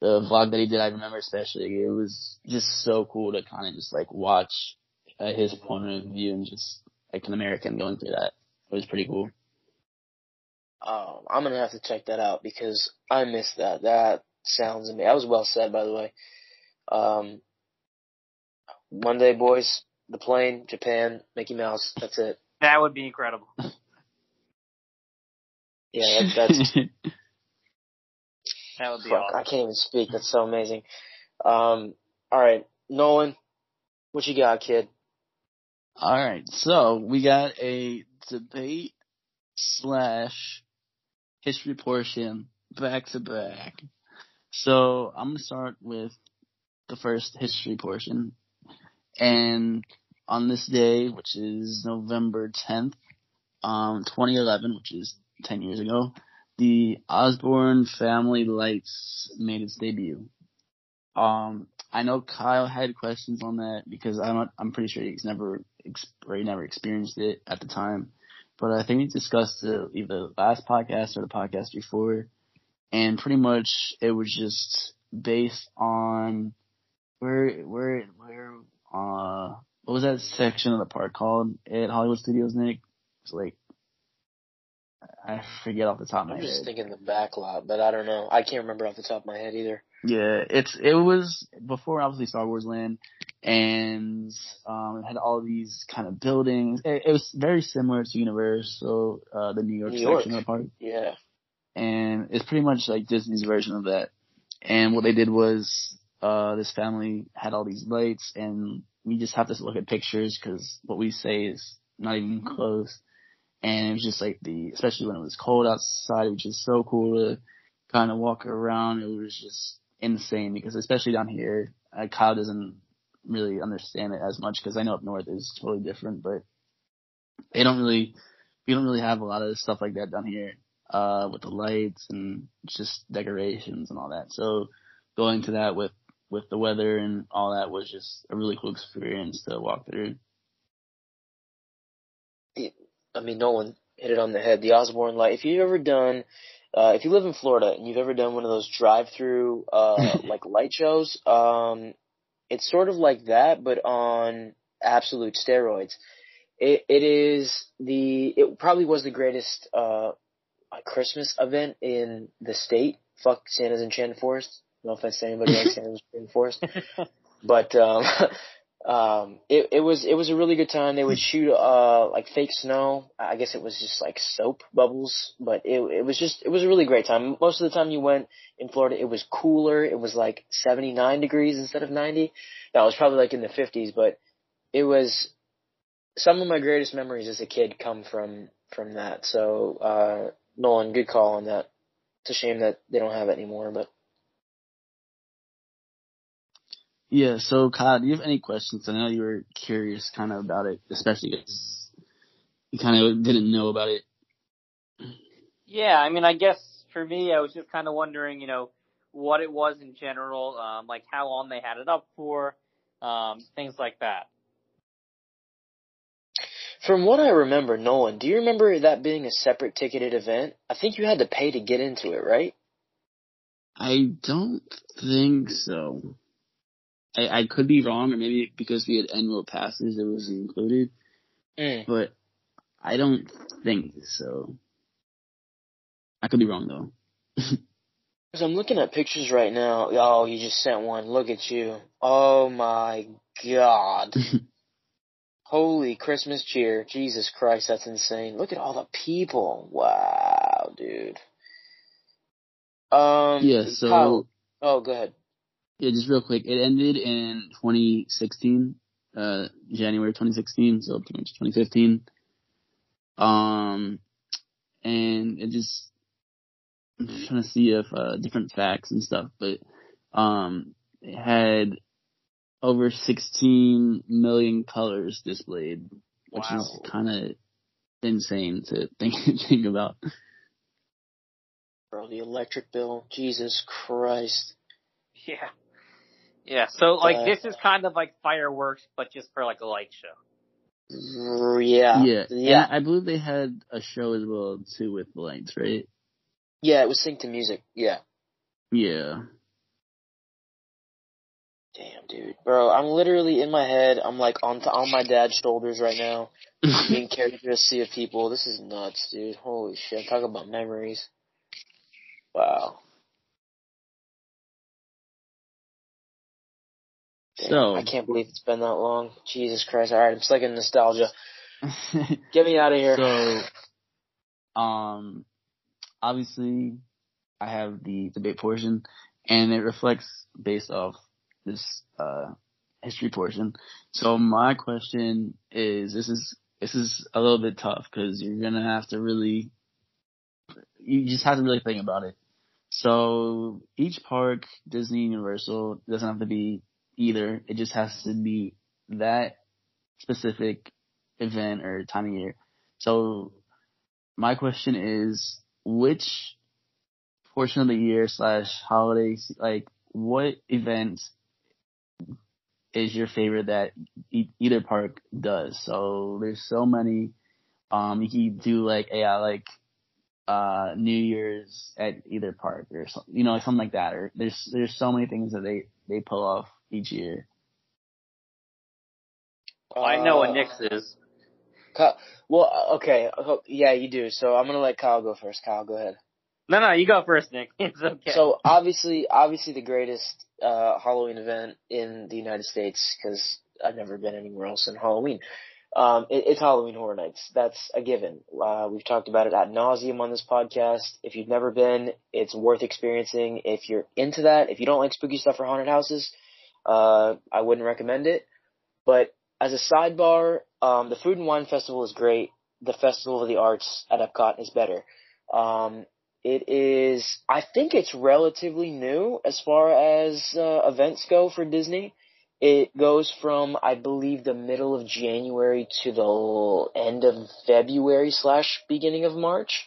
Speaker 3: the vlog that he did, I remember especially, it was just so cool to kind of just like watch uh, his point of view and just like an American going through that. It was pretty cool.
Speaker 2: Um, I'm gonna have to check that out because I missed that. That sounds amazing. That was well said, by the way. Um, Monday, boys, the plane, Japan, Mickey Mouse. That's it.
Speaker 1: That would be incredible.
Speaker 2: yeah, that, that's.
Speaker 1: that would be
Speaker 2: fuck,
Speaker 1: awesome.
Speaker 2: I can't even speak. That's so amazing. Um, all right, Nolan, what you got, kid?
Speaker 3: All right, so we got a debate slash history portion back to back. So I'm gonna start with the first history portion, and on this day, which is November 10th, um, 2011, which is 10 years ago, the Osborne Family Lights made its debut. Um, I know Kyle had questions on that because I'm not, I'm pretty sure he's never or he never experienced it at the time. But I think we discussed it either the last podcast or the podcast before, and pretty much it was just based on where where where uh what was that section of the park called at Hollywood Studios, Nick? It's like I forget off the top of my head.
Speaker 2: I'm just thinking the back lot, but I don't know. I can't remember off the top of my head either.
Speaker 3: Yeah, it's it was before obviously Star Wars Land, and um, it had all these kind of buildings. It, it was very similar to Universal, uh, the New York
Speaker 2: New
Speaker 3: section
Speaker 2: York.
Speaker 3: of the park,
Speaker 2: Yeah.
Speaker 3: and it's pretty much like Disney's version of that. And what they did was, uh, this family had all these lights, and we just have to look at pictures because what we say is not even close. And it was just like the, especially when it was cold outside, it was just so cool to kind of walk around. It was just insane because especially down here, uh, Kyle doesn't really understand it as much because I know up north is totally different, but they don't really, we don't really have a lot of stuff like that down here, uh, with the lights and just decorations and all that. So going to that with, with the weather and all that was just a really cool experience to walk through.
Speaker 2: I mean, no one hit it on the head. The Osborne light. If you've ever done, uh, if you live in Florida and you've ever done one of those drive-through, uh, like light shows, um, it's sort of like that, but on absolute steroids. It, it is the, it probably was the greatest, uh, Christmas event in the state. Fuck Santa's Enchanted Forest. No offense to anybody like Santa's Enchanted Forest. But, um, um, it, it was, it was a really good time. They would shoot, uh, like fake snow. I guess it was just like soap bubbles, but it, it was just, it was a really great time. Most of the time you went in Florida, it was cooler. It was like 79 degrees instead of 90. That was probably like in the 50s, but it was, some of my greatest memories as a kid come from, from that. So, uh, Nolan, good call on that. It's a shame that they don't have it anymore, but
Speaker 3: Yeah, so Kyle, do you have any questions? I know you were curious kind of about it, especially because you kind of didn't know about it.
Speaker 1: Yeah, I mean, I guess for me, I was just kind of wondering, you know, what it was in general, um, like how long they had it up for, um, things like that.
Speaker 2: From what I remember, Nolan, do you remember that being a separate ticketed event? I think you had to pay to get into it, right?
Speaker 3: I don't think so. I, I could be wrong, or maybe because we had annual passes, it was included,
Speaker 2: Mm.
Speaker 3: but I don't think so. I could be wrong though.
Speaker 2: Because I'm looking at pictures right now. Oh, you just sent one. Look at you. Oh my god. Holy Christmas cheer. Jesus Christ, that's insane. Look at all the people. Wow, dude. Um,
Speaker 3: yeah, so
Speaker 2: Kyle- oh, go ahead.
Speaker 3: Yeah, just real quick, it ended in 2016, uh, January 2016, so pretty much 2015. Um, and it just I'm just trying to see if uh, different facts and stuff, but um, it had over 16 million colors displayed, which is kind of insane to think think about.
Speaker 2: Bro, the electric bill. Jesus Christ.
Speaker 1: Yeah. Yeah, so like
Speaker 2: Uh,
Speaker 1: this is kind of like fireworks, but just for like a light show.
Speaker 2: Yeah.
Speaker 3: yeah,
Speaker 2: Yeah.
Speaker 3: And I believe they had a show as well too with lights, right?
Speaker 2: Yeah, it was synced to music. Yeah.
Speaker 3: Yeah.
Speaker 2: Damn, dude. Bro, I'm literally in my head. I'm like on on my dad's shoulders right now, being carried through a sea of people. This is nuts, dude. Holy shit. Talk about memories. Wow.
Speaker 3: So-
Speaker 2: I can't believe it's been that long. Jesus Christ. Alright, I'm stuck in nostalgia. Get me out of here.
Speaker 3: So, um, obviously, I have the debate portion, and it reflects based off this uh history portion. So my question is: This is this is a little bit tough because you're gonna have to really, you just have to really think about it. So each park, Disney, Universal, doesn't have to be either. It just has to be that specific event or time of year. So my question is, which portion of the year slash holidays, like what event is your favorite that either park does? So there's so many. Um, you can do like yeah, like uh New Year's at either park or something, you know, something like that. Or there's there's so many things that they they pull off each year.
Speaker 1: I know what
Speaker 2: Uh,
Speaker 1: Nick's is.
Speaker 2: Kyle, well, uh, okay, yeah, you do. So I'm gonna let Kyle go first. Kyle, go ahead.
Speaker 1: No, no, you go first, Nick. It's okay.
Speaker 2: So obviously, obviously the greatest uh, Halloween event in the United States because I've never been anywhere else in Halloween. Um, it, it's Halloween Horror Nights. That's a given. Uh, we've talked about it at nauseum on this podcast. If you've never been, it's worth experiencing. If you're into that, if you don't like spooky stuff or haunted houses, uh, I wouldn't recommend it. But as a sidebar, um, the Food and Wine Festival is great. The Festival of the Arts at Epcot is better. Um, it is, I think it's relatively new as far as uh, events go for Disney. It goes from, I believe, the middle of January to the end of February slash beginning of March.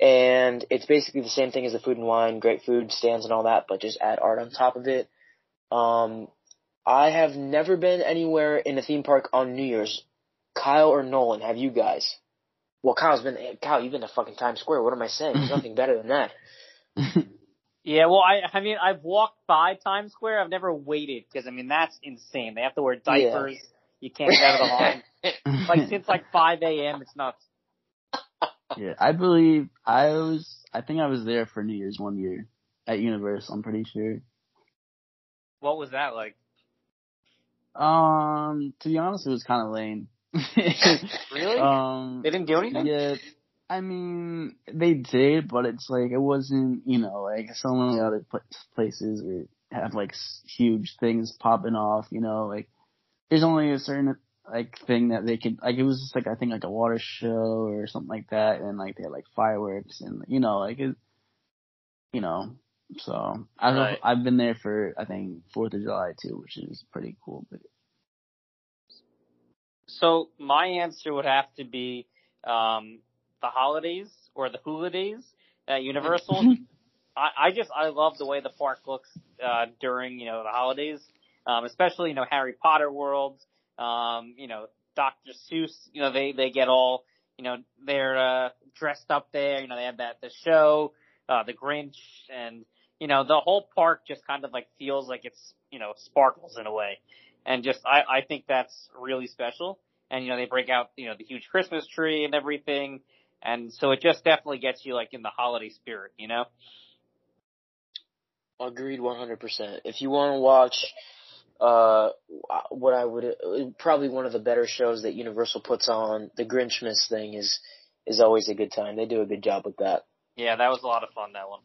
Speaker 2: And it's basically the same thing as the food and wine, great food stands and all that, but just add art on top of it. Um, I have never been anywhere in a theme park on New Year's. Kyle or Nolan, have you guys? Well, Kyle's been, Kyle, you've been to fucking Times Square. What am I saying? There's nothing better than that.
Speaker 1: yeah, well, I, I mean, I've walked by Times Square. I've never waited because I mean that's insane. They have to wear diapers. You can't get out of the line. Like since like 5 a.m. It's nuts.
Speaker 3: yeah, I believe I was. I think I was there for New Year's one year at Universal. I'm pretty sure.
Speaker 1: What was that like?
Speaker 3: Um, to be honest, it was kind of lame.
Speaker 1: Really?
Speaker 3: Um,
Speaker 1: They didn't do anything.
Speaker 3: yeah, I mean they did, but it's like it wasn't, you know, like so many other pla- places where have like huge things popping off. You know, like there's only a certain like thing that they could like. It was just like I think like a water show or something like that, and like they had like fireworks and you know like it, you know. So I've
Speaker 1: Right.
Speaker 3: I've been there for I think Fourth of July too, which is pretty cool. But
Speaker 1: So my answer would have to be um, the holidays or the hula days at Universal. I, I just I love the way the park looks uh, during you know the holidays, um, especially you know Harry Potter World, um, you know Dr. Seuss. You know they they get all you know they're uh, dressed up there. You know they have that the show, uh, the Grinch, and you know the whole park just kind of like feels like it's you know sparkles in a way, and just I I think that's really special. And you know they break out you know the huge Christmas tree and everything, and so it just definitely gets you like in the holiday spirit, you know.
Speaker 2: Agreed 100%. If you want to watch, uh, what I would, probably one of the better shows that Universal puts on, the Grinchmas thing is, is always a good time. They do a good job with that.
Speaker 1: Yeah, that was a lot of fun. That one.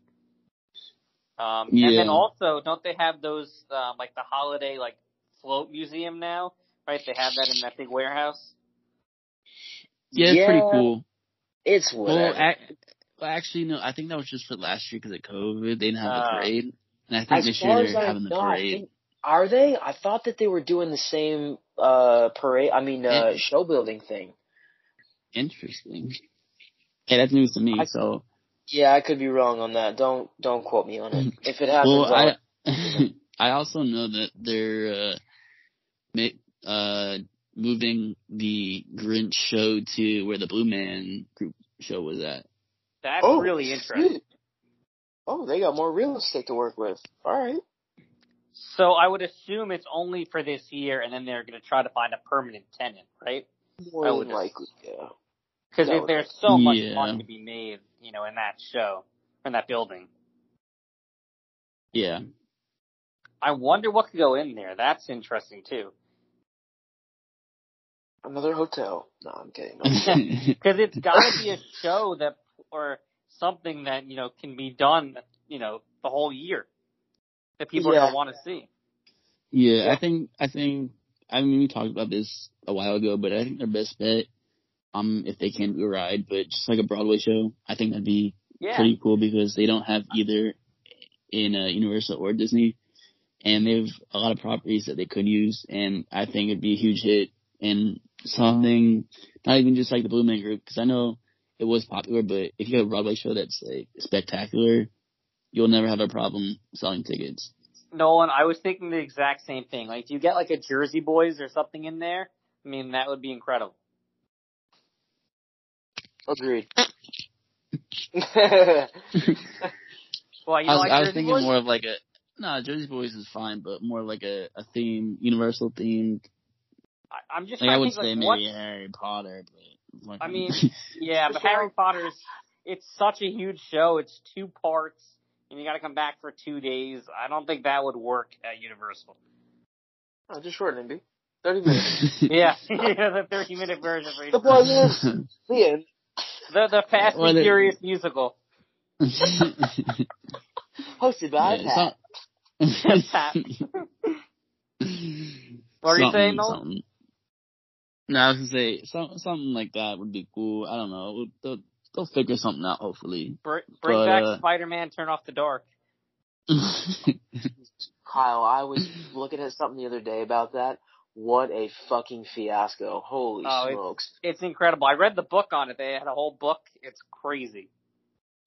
Speaker 1: Um, and then also, don't they have those um, like the holiday like float museum now? Right, they have that in that big warehouse.
Speaker 3: yeah, it's pretty cool.
Speaker 2: It's whatever.
Speaker 3: Well, ac- well, actually, no. I think that was just for last year because of COVID. They didn't have
Speaker 1: Ah.
Speaker 3: the parade, and I think this year they're
Speaker 2: I
Speaker 3: having the
Speaker 2: know, I
Speaker 3: parade.
Speaker 2: think, are they? I thought that they were doing the same, uh, parade, I mean, uh, show building thing.
Speaker 3: Interesting. Hey, that's news to me.
Speaker 2: I-
Speaker 3: so,
Speaker 2: Yeah, I could be wrong on that. Don't, don't quote me on it. If it happens,
Speaker 3: well,
Speaker 2: I'll-
Speaker 3: I I also know that they're uh, ma- uh moving the Grinch show to where the Blue Man Group show was at.
Speaker 1: That's
Speaker 2: Oh,
Speaker 1: really interesting.
Speaker 2: sweet. Oh, they got more real estate to work with. All right.
Speaker 1: So I would assume it's only for this year, and then they're going to try to find a permanent tenant, right?
Speaker 2: More
Speaker 1: I
Speaker 2: than
Speaker 1: would just-
Speaker 2: likely, yeah.
Speaker 1: Because
Speaker 2: That would-
Speaker 1: there's so much
Speaker 3: Yeah.
Speaker 1: money to be made, you know, in that show, in that building.
Speaker 3: Yeah.
Speaker 1: I wonder what could go in there. That's interesting too.
Speaker 2: Another hotel. No, I'm kidding.
Speaker 1: Because it's got to be a show that, or something that you know can be done, you know, the whole year that people are gonna want to see.
Speaker 3: yeah,
Speaker 2: Yeah.
Speaker 3: I think I think I mean we talked about this a while ago, but I think their best bet, um, if they can do a ride, but just like a Broadway show, I think that'd be
Speaker 1: Yeah.
Speaker 3: pretty cool because they don't have either in uh, Universal or Disney, and they have a lot of properties that they could use, and I think it'd be a huge hit and something not even just like the Blue Man Group because I know it was popular, but if you have a Broadway show that's like spectacular, you'll never have a problem selling tickets.
Speaker 1: Nolan, I was thinking the exact same thing. Like, do you get like a Jersey Boys or something in there? I mean, that would be incredible.
Speaker 2: Agreed.
Speaker 1: Well, you
Speaker 3: I was,
Speaker 1: like
Speaker 3: I was thinking
Speaker 1: Boys?
Speaker 3: more of like a no, Jersey Boys is fine, but more like a, a theme, Universal themed.
Speaker 1: I, I'm just
Speaker 3: Like I would
Speaker 1: think,
Speaker 3: say
Speaker 1: like,
Speaker 3: maybe
Speaker 1: what?
Speaker 3: Harry Potter, but like,
Speaker 1: I mean, yeah, but Harry Potter's it's such a huge show. It's two parts, and you got to come back for two days. I don't think that would work at Universal.
Speaker 2: oh, just short, it, B. Thirty minutes.
Speaker 1: Yeah, yeah, the 30 minute version for each.
Speaker 2: the plug is the end.
Speaker 1: The the Fast
Speaker 3: Well,
Speaker 1: and
Speaker 3: the-
Speaker 1: Furious musical.
Speaker 2: Hosted by
Speaker 3: Yeah,
Speaker 2: Pat.
Speaker 3: some-
Speaker 1: Pat. What are you
Speaker 3: Something-
Speaker 1: saying, Nolan?
Speaker 3: something. No, I was gonna say some, something like that would be cool. I don't know. They'll, they'll figure something out, hopefully.
Speaker 1: Br- bring
Speaker 3: But,
Speaker 1: back
Speaker 3: uh,
Speaker 1: Spider-Man. Turn off the dark.
Speaker 2: Kyle, I was looking at something the other day about that. What a fucking fiasco. Holy
Speaker 1: Oh,
Speaker 2: smokes.
Speaker 1: It's incredible. I read the book on it. They had a whole book. It's crazy.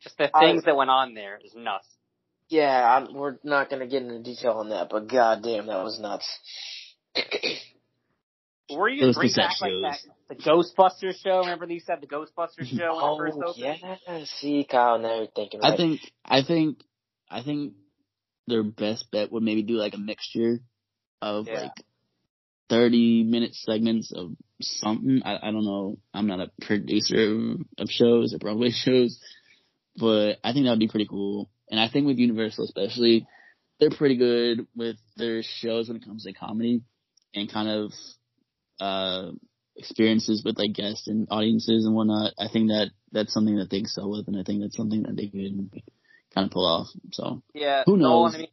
Speaker 1: Just the
Speaker 2: I-
Speaker 1: things that went on there is nuts.
Speaker 2: Yeah, I'm, we're not going to get into detail on that, but goddamn, that was nuts.
Speaker 1: Were you
Speaker 3: Those
Speaker 1: bring back like that the Ghostbusters show? Remember they said the Ghostbusters show when it oh, first
Speaker 2: oh,
Speaker 1: opened?
Speaker 2: yeah. See, Kyle, now you're thinking right.
Speaker 3: I think, I think, I think their best bet would maybe do like a mixture of
Speaker 1: Yeah.
Speaker 3: like 30 minute segments of something. I, I don't know. I'm not a producer of shows or Broadway shows, but I think that would be pretty cool. And I think with Universal especially, they're pretty good with their shows when it comes to comedy and kind of, uh, experiences with like guests and audiences and whatnot. I think that that's something that they excel with and I think that's something that they could kind of pull off. So
Speaker 1: Yeah.
Speaker 3: Who knows?
Speaker 1: I mean,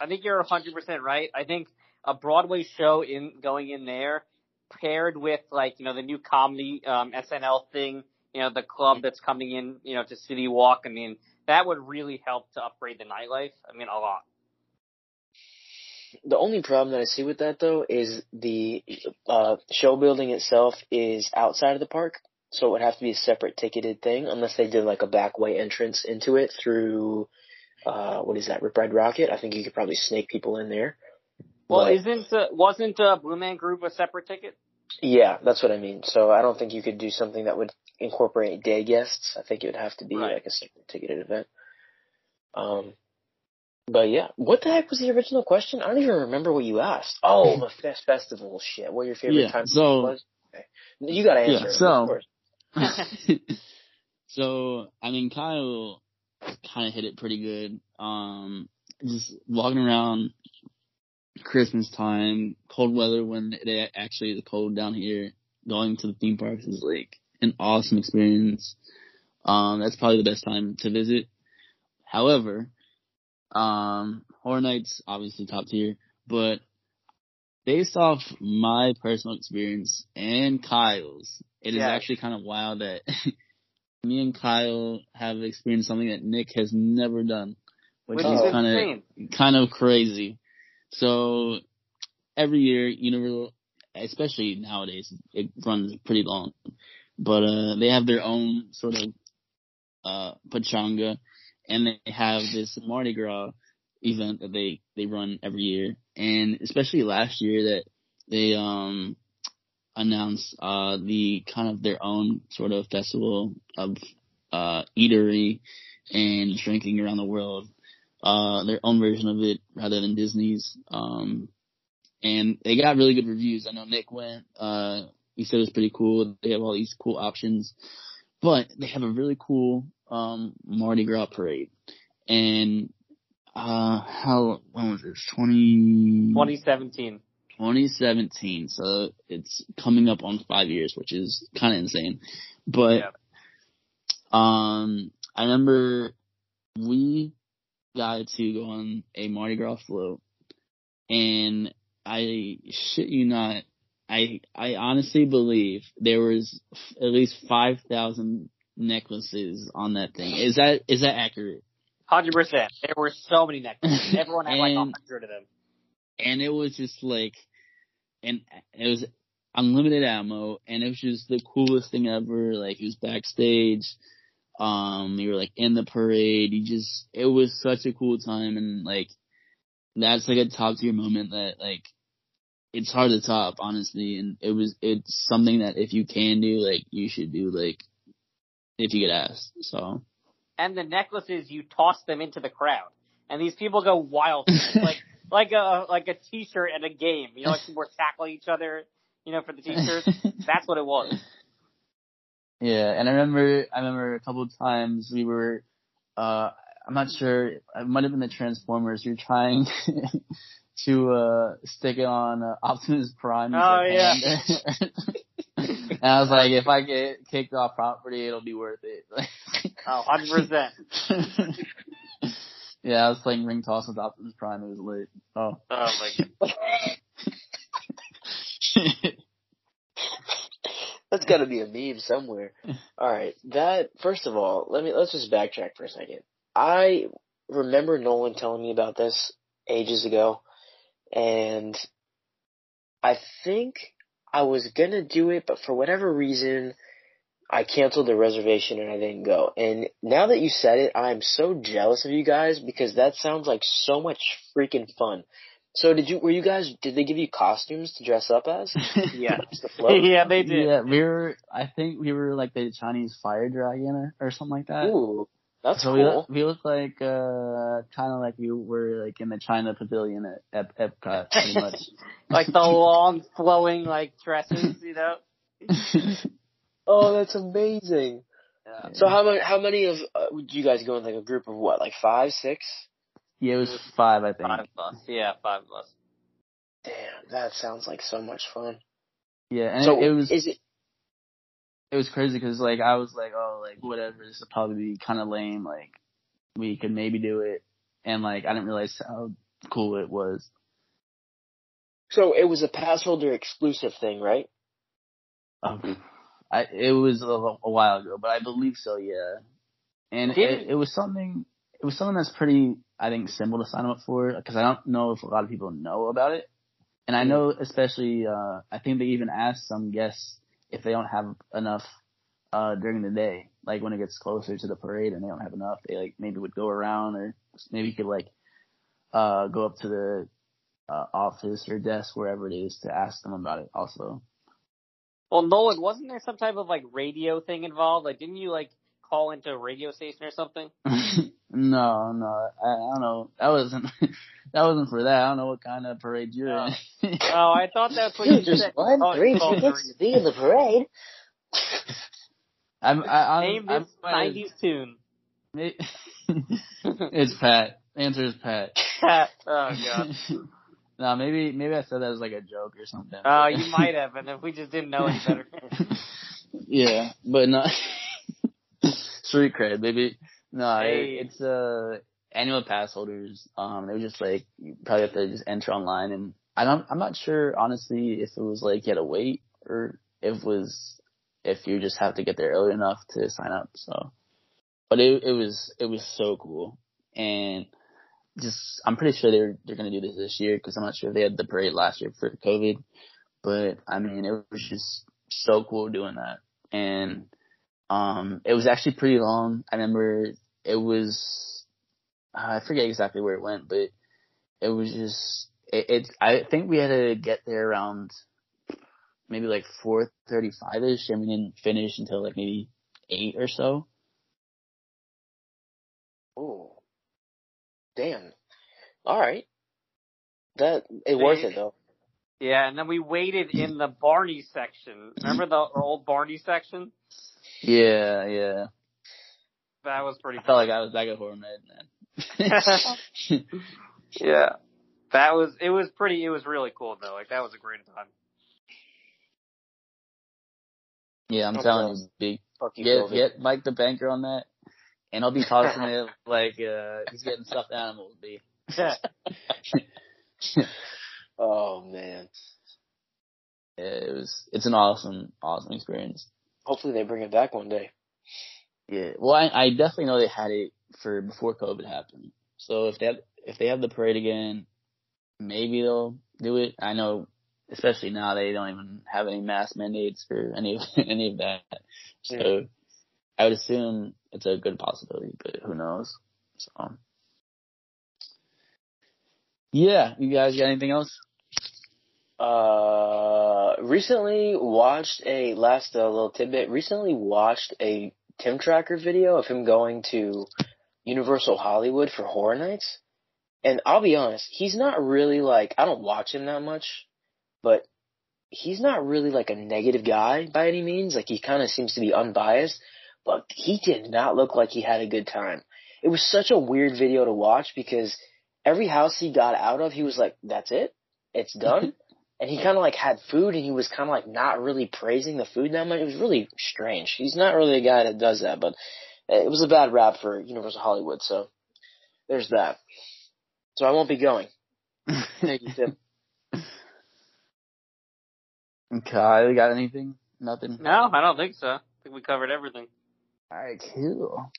Speaker 1: I think you're 100% right. I think a Broadway show in going in there paired with like, you know, the new comedy um SNL thing, you know, the club that's coming in, you know, to City Walk. I mean, that would really help to upgrade the nightlife. I mean, a lot.
Speaker 2: The only problem that I see with that though is the uh, show building itself is outside of the park, so it would have to be a separate ticketed thing unless they did like a back way entrance into it through uh, what is that, Rip Ride Rockit? I think you could probably snake people in there.
Speaker 1: Well, isn't uh, wasn't uh, Blue Man Group a separate ticket?
Speaker 2: yeah, that's what I mean. So I don't think you could do something that would incorporate day guests. I think it would have to be
Speaker 1: Right.
Speaker 2: like a separate ticketed event. Um, but yeah, what the heck was the original question? I don't even remember what you asked. Oh, the fest festival shit. What your favorite
Speaker 3: Yeah,
Speaker 2: time
Speaker 3: so-
Speaker 2: was? Okay. You got to answer.
Speaker 3: Yeah, so-
Speaker 2: of course.
Speaker 3: so I mean, Kyle kind of hit it pretty good. Um, just walking around Christmas time, cold weather when it actually is cold down here, going to the theme parks is like an awesome experience. Um, that's probably the best time to visit. However, um, Horror Nights obviously top tier, but based off my personal experience and Kyle's, it is
Speaker 1: Yeah.
Speaker 3: actually kind of wild that me and Kyle have experienced something that Nick has never done, which,
Speaker 1: Which
Speaker 2: is
Speaker 3: is kind of kind of crazy. So every year, Universal, especially nowadays, it runs pretty long, but uh, they have their own sort of uh pachanga, and they have this Mardi Gras event that they they run every year, and especially last year that they um announced uh the kind of their own sort of festival of uh eatery and drinking around the world uh, their own version of it rather than Disney's. Um, and they got really good reviews. I know Nick went, uh, he said it was pretty cool. They have all these cool options, but they have a really cool, um, Mardi Gras parade. And, uh, how, when was this? 20,
Speaker 1: 2017.
Speaker 3: 2017. So it's coming up on five years, which is kind of insane. But,
Speaker 1: Yeah.
Speaker 3: um, I remember we got to go on a Mardi Gras float and I shit you not, I, I honestly believe there was f- at least 5,000 necklaces on that thing. Is that is that accurate?
Speaker 1: Hundred percent. There were so many necklaces. Everyone had like a
Speaker 3: And-
Speaker 1: hundred of them.
Speaker 3: and it was just like, and it was unlimited ammo, and it was just the coolest thing ever. Like he was backstage, um, you were like in the parade. You just, it was such a cool time, and like that's like a top tier moment that like it's hard to top, honestly. And it was, it's something that if you can do, like you should do, like if you get asked. So.
Speaker 1: And the necklaces, you toss them into the crowd, and these people go wild. Like like a like a t-shirt at a game. You know, like people were tackling each other. You know, for the t-shirts. That's what it was.
Speaker 3: Yeah, and I remember I remember a couple of times we were uh I'm not sure it might have been the Transformers. You're trying to uh stick it on uh, Optimus Prime.
Speaker 1: Oh, yeah.
Speaker 3: and I was like, if I get kicked off property, it'll be worth it.
Speaker 1: Oh, 100%.
Speaker 3: yeah, I was playing ring toss with Optimus Prime. It was lit. Oh.
Speaker 1: Oh my god.
Speaker 2: That's got to be a meme somewhere. All right, that first of all, let me let's just backtrack for a second. I remember Nolan telling me about this ages ago, and I think I was gonna do it, but for whatever reason, I canceled the reservation and I didn't go. And now that you said it, I'm so jealous of you guys because that sounds like so much freaking fun. So did you? Were you guys? Did they give you costumes to dress up as?
Speaker 1: Yeah.
Speaker 2: The
Speaker 1: yeah, they did.
Speaker 3: Yeah, we were. I think we were like the Chinese fire dragon or, or something like that.
Speaker 2: Ooh, that's
Speaker 3: so
Speaker 2: cool.
Speaker 3: look, we looked like uh kind of like we were like in the China Pavilion at Ep- Epcot, pretty much.
Speaker 1: Like the long flowing like dresses, you know.
Speaker 2: Oh, that's amazing.
Speaker 1: Yeah.
Speaker 2: So how many? How many of uh, would you guys go in like a group of what? Like five, six?
Speaker 3: Yeah, it was five, I think.
Speaker 1: Five of us. Yeah, five of us.
Speaker 2: Damn, that sounds like so much fun.
Speaker 3: Yeah, and
Speaker 2: so
Speaker 3: it, it was
Speaker 2: is it?
Speaker 3: it was crazy because like I was like, oh, like whatever, this will probably be kind of lame. Like we could maybe do it, and like I didn't realize how cool it was.
Speaker 2: So it was a pass holder exclusive thing, right?
Speaker 3: Um, I it was a, a while ago, but I believe so. Yeah, and it, it was something. It was something that's pretty, I think, simple to sign up for because I don't know if a lot of people know about it, and I know especially. uh I think they even ask some guests if they don't have enough uh during the day, like when it gets closer to the parade and they don't have enough, they like maybe would go around or maybe you could like uh go up to the uh, office or desk wherever it is to ask them about it also.
Speaker 1: Well, Nolan, wasn't there some type of like radio thing involved? Like, didn't you like call into a radio station or something?
Speaker 3: no, no, I, I don't know. That wasn't that wasn't for that. I don't know what kind of parade you're
Speaker 1: Oh.
Speaker 3: in.
Speaker 1: Oh, I thought that's what
Speaker 2: You
Speaker 1: you
Speaker 2: just
Speaker 1: said.
Speaker 2: won
Speaker 1: Oh,
Speaker 2: three
Speaker 1: you called
Speaker 2: tickets to be in the parade.
Speaker 3: I'm, I, I'm,
Speaker 1: Name this '90s tune.
Speaker 3: it's Pat. Answer is Pat.
Speaker 1: oh god.
Speaker 3: no, maybe maybe I said that as like a joke or something.
Speaker 1: Oh, you might have, and if we just didn't know any better.
Speaker 3: yeah, but no. Street cred, baby. No,
Speaker 1: Hey.
Speaker 3: it, it's uh annual pass holders. Um, they were just like you probably have to just enter online, and I don't. I'm not sure honestly if it was like you had to wait or if it was if you just have to get there early enough to sign up. So, but it it was it was so cool, and just I'm pretty sure they're they're gonna do this this year because I'm not sure if they had the parade last year for COVID, but I mean it was just so cool doing that, and um it was actually pretty long. I remember it was I forget exactly where it went, but it was just it, it I think we had to get there around maybe like four thirty five ish, and we didn't finish until like maybe eight or so.
Speaker 2: Ooh, damn. All right. That it worth it though.
Speaker 1: Yeah, and then we waited in the Barney section. Remember the old Barney section?
Speaker 3: Yeah, yeah.
Speaker 1: That was pretty.
Speaker 3: I felt like I was back at Horror Med, man.
Speaker 1: Yeah, that was. It was pretty. It was really cool though. Like that was a great time.
Speaker 3: yeah, I'm
Speaker 2: I'm
Speaker 3: telling you, big get
Speaker 2: COVID.
Speaker 3: get Mike the banker on that, and I'll be tossing it like uh he's getting stuffed animals. B.
Speaker 2: Oh man.
Speaker 3: Yeah, it was it's an awesome awesome experience.
Speaker 2: Hopefully they bring it back one day.
Speaker 3: Yeah, well, I, I definitely know they had it for before COVID happened. So if they have, if they have the parade again, maybe they'll do it. I know, especially now they don't even have any mask mandates for any of any of that. So yeah. I would assume it's a good possibility, but who knows? So yeah, you guys got anything else?
Speaker 2: Uh, recently watched a last uh, little tidbit. Recently watched a Tim Tracker video of him going to Universal Hollywood for Horror Nights. And I'll be honest, he's not really like, I don't watch him that much, but he's not really like a negative guy by any means. Like he kind of seems to be unbiased, but he did not look like he had a good time. It was such a weird video to watch because every house he got out of, he was like, that's it? It's done? and he kind of like had food and he was kind of like not really praising the food that much. It was really strange. He's not really a guy that does that, but it was a bad rap for Universal Hollywood. So there's that. So I won't be going. Thank you, Tim.
Speaker 3: Kyle, you got anything? Nothing?
Speaker 1: No, I don't think so. I think we covered everything.
Speaker 3: All right, cool.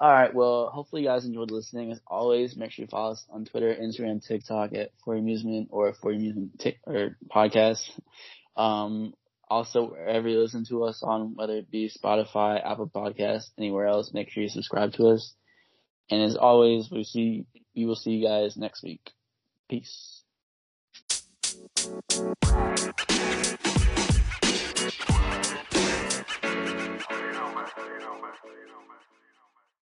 Speaker 3: All right. Well, hopefully you guys enjoyed listening. As always, make sure you follow us on Twitter, Instagram, TikTok at For Amusement or For Amusement t- or podcast. Um, also, wherever you listen to us on, whether it be Spotify, Apple Podcasts, anywhere else, make sure you subscribe to us. And as always, we see we will see you guys next week. Peace.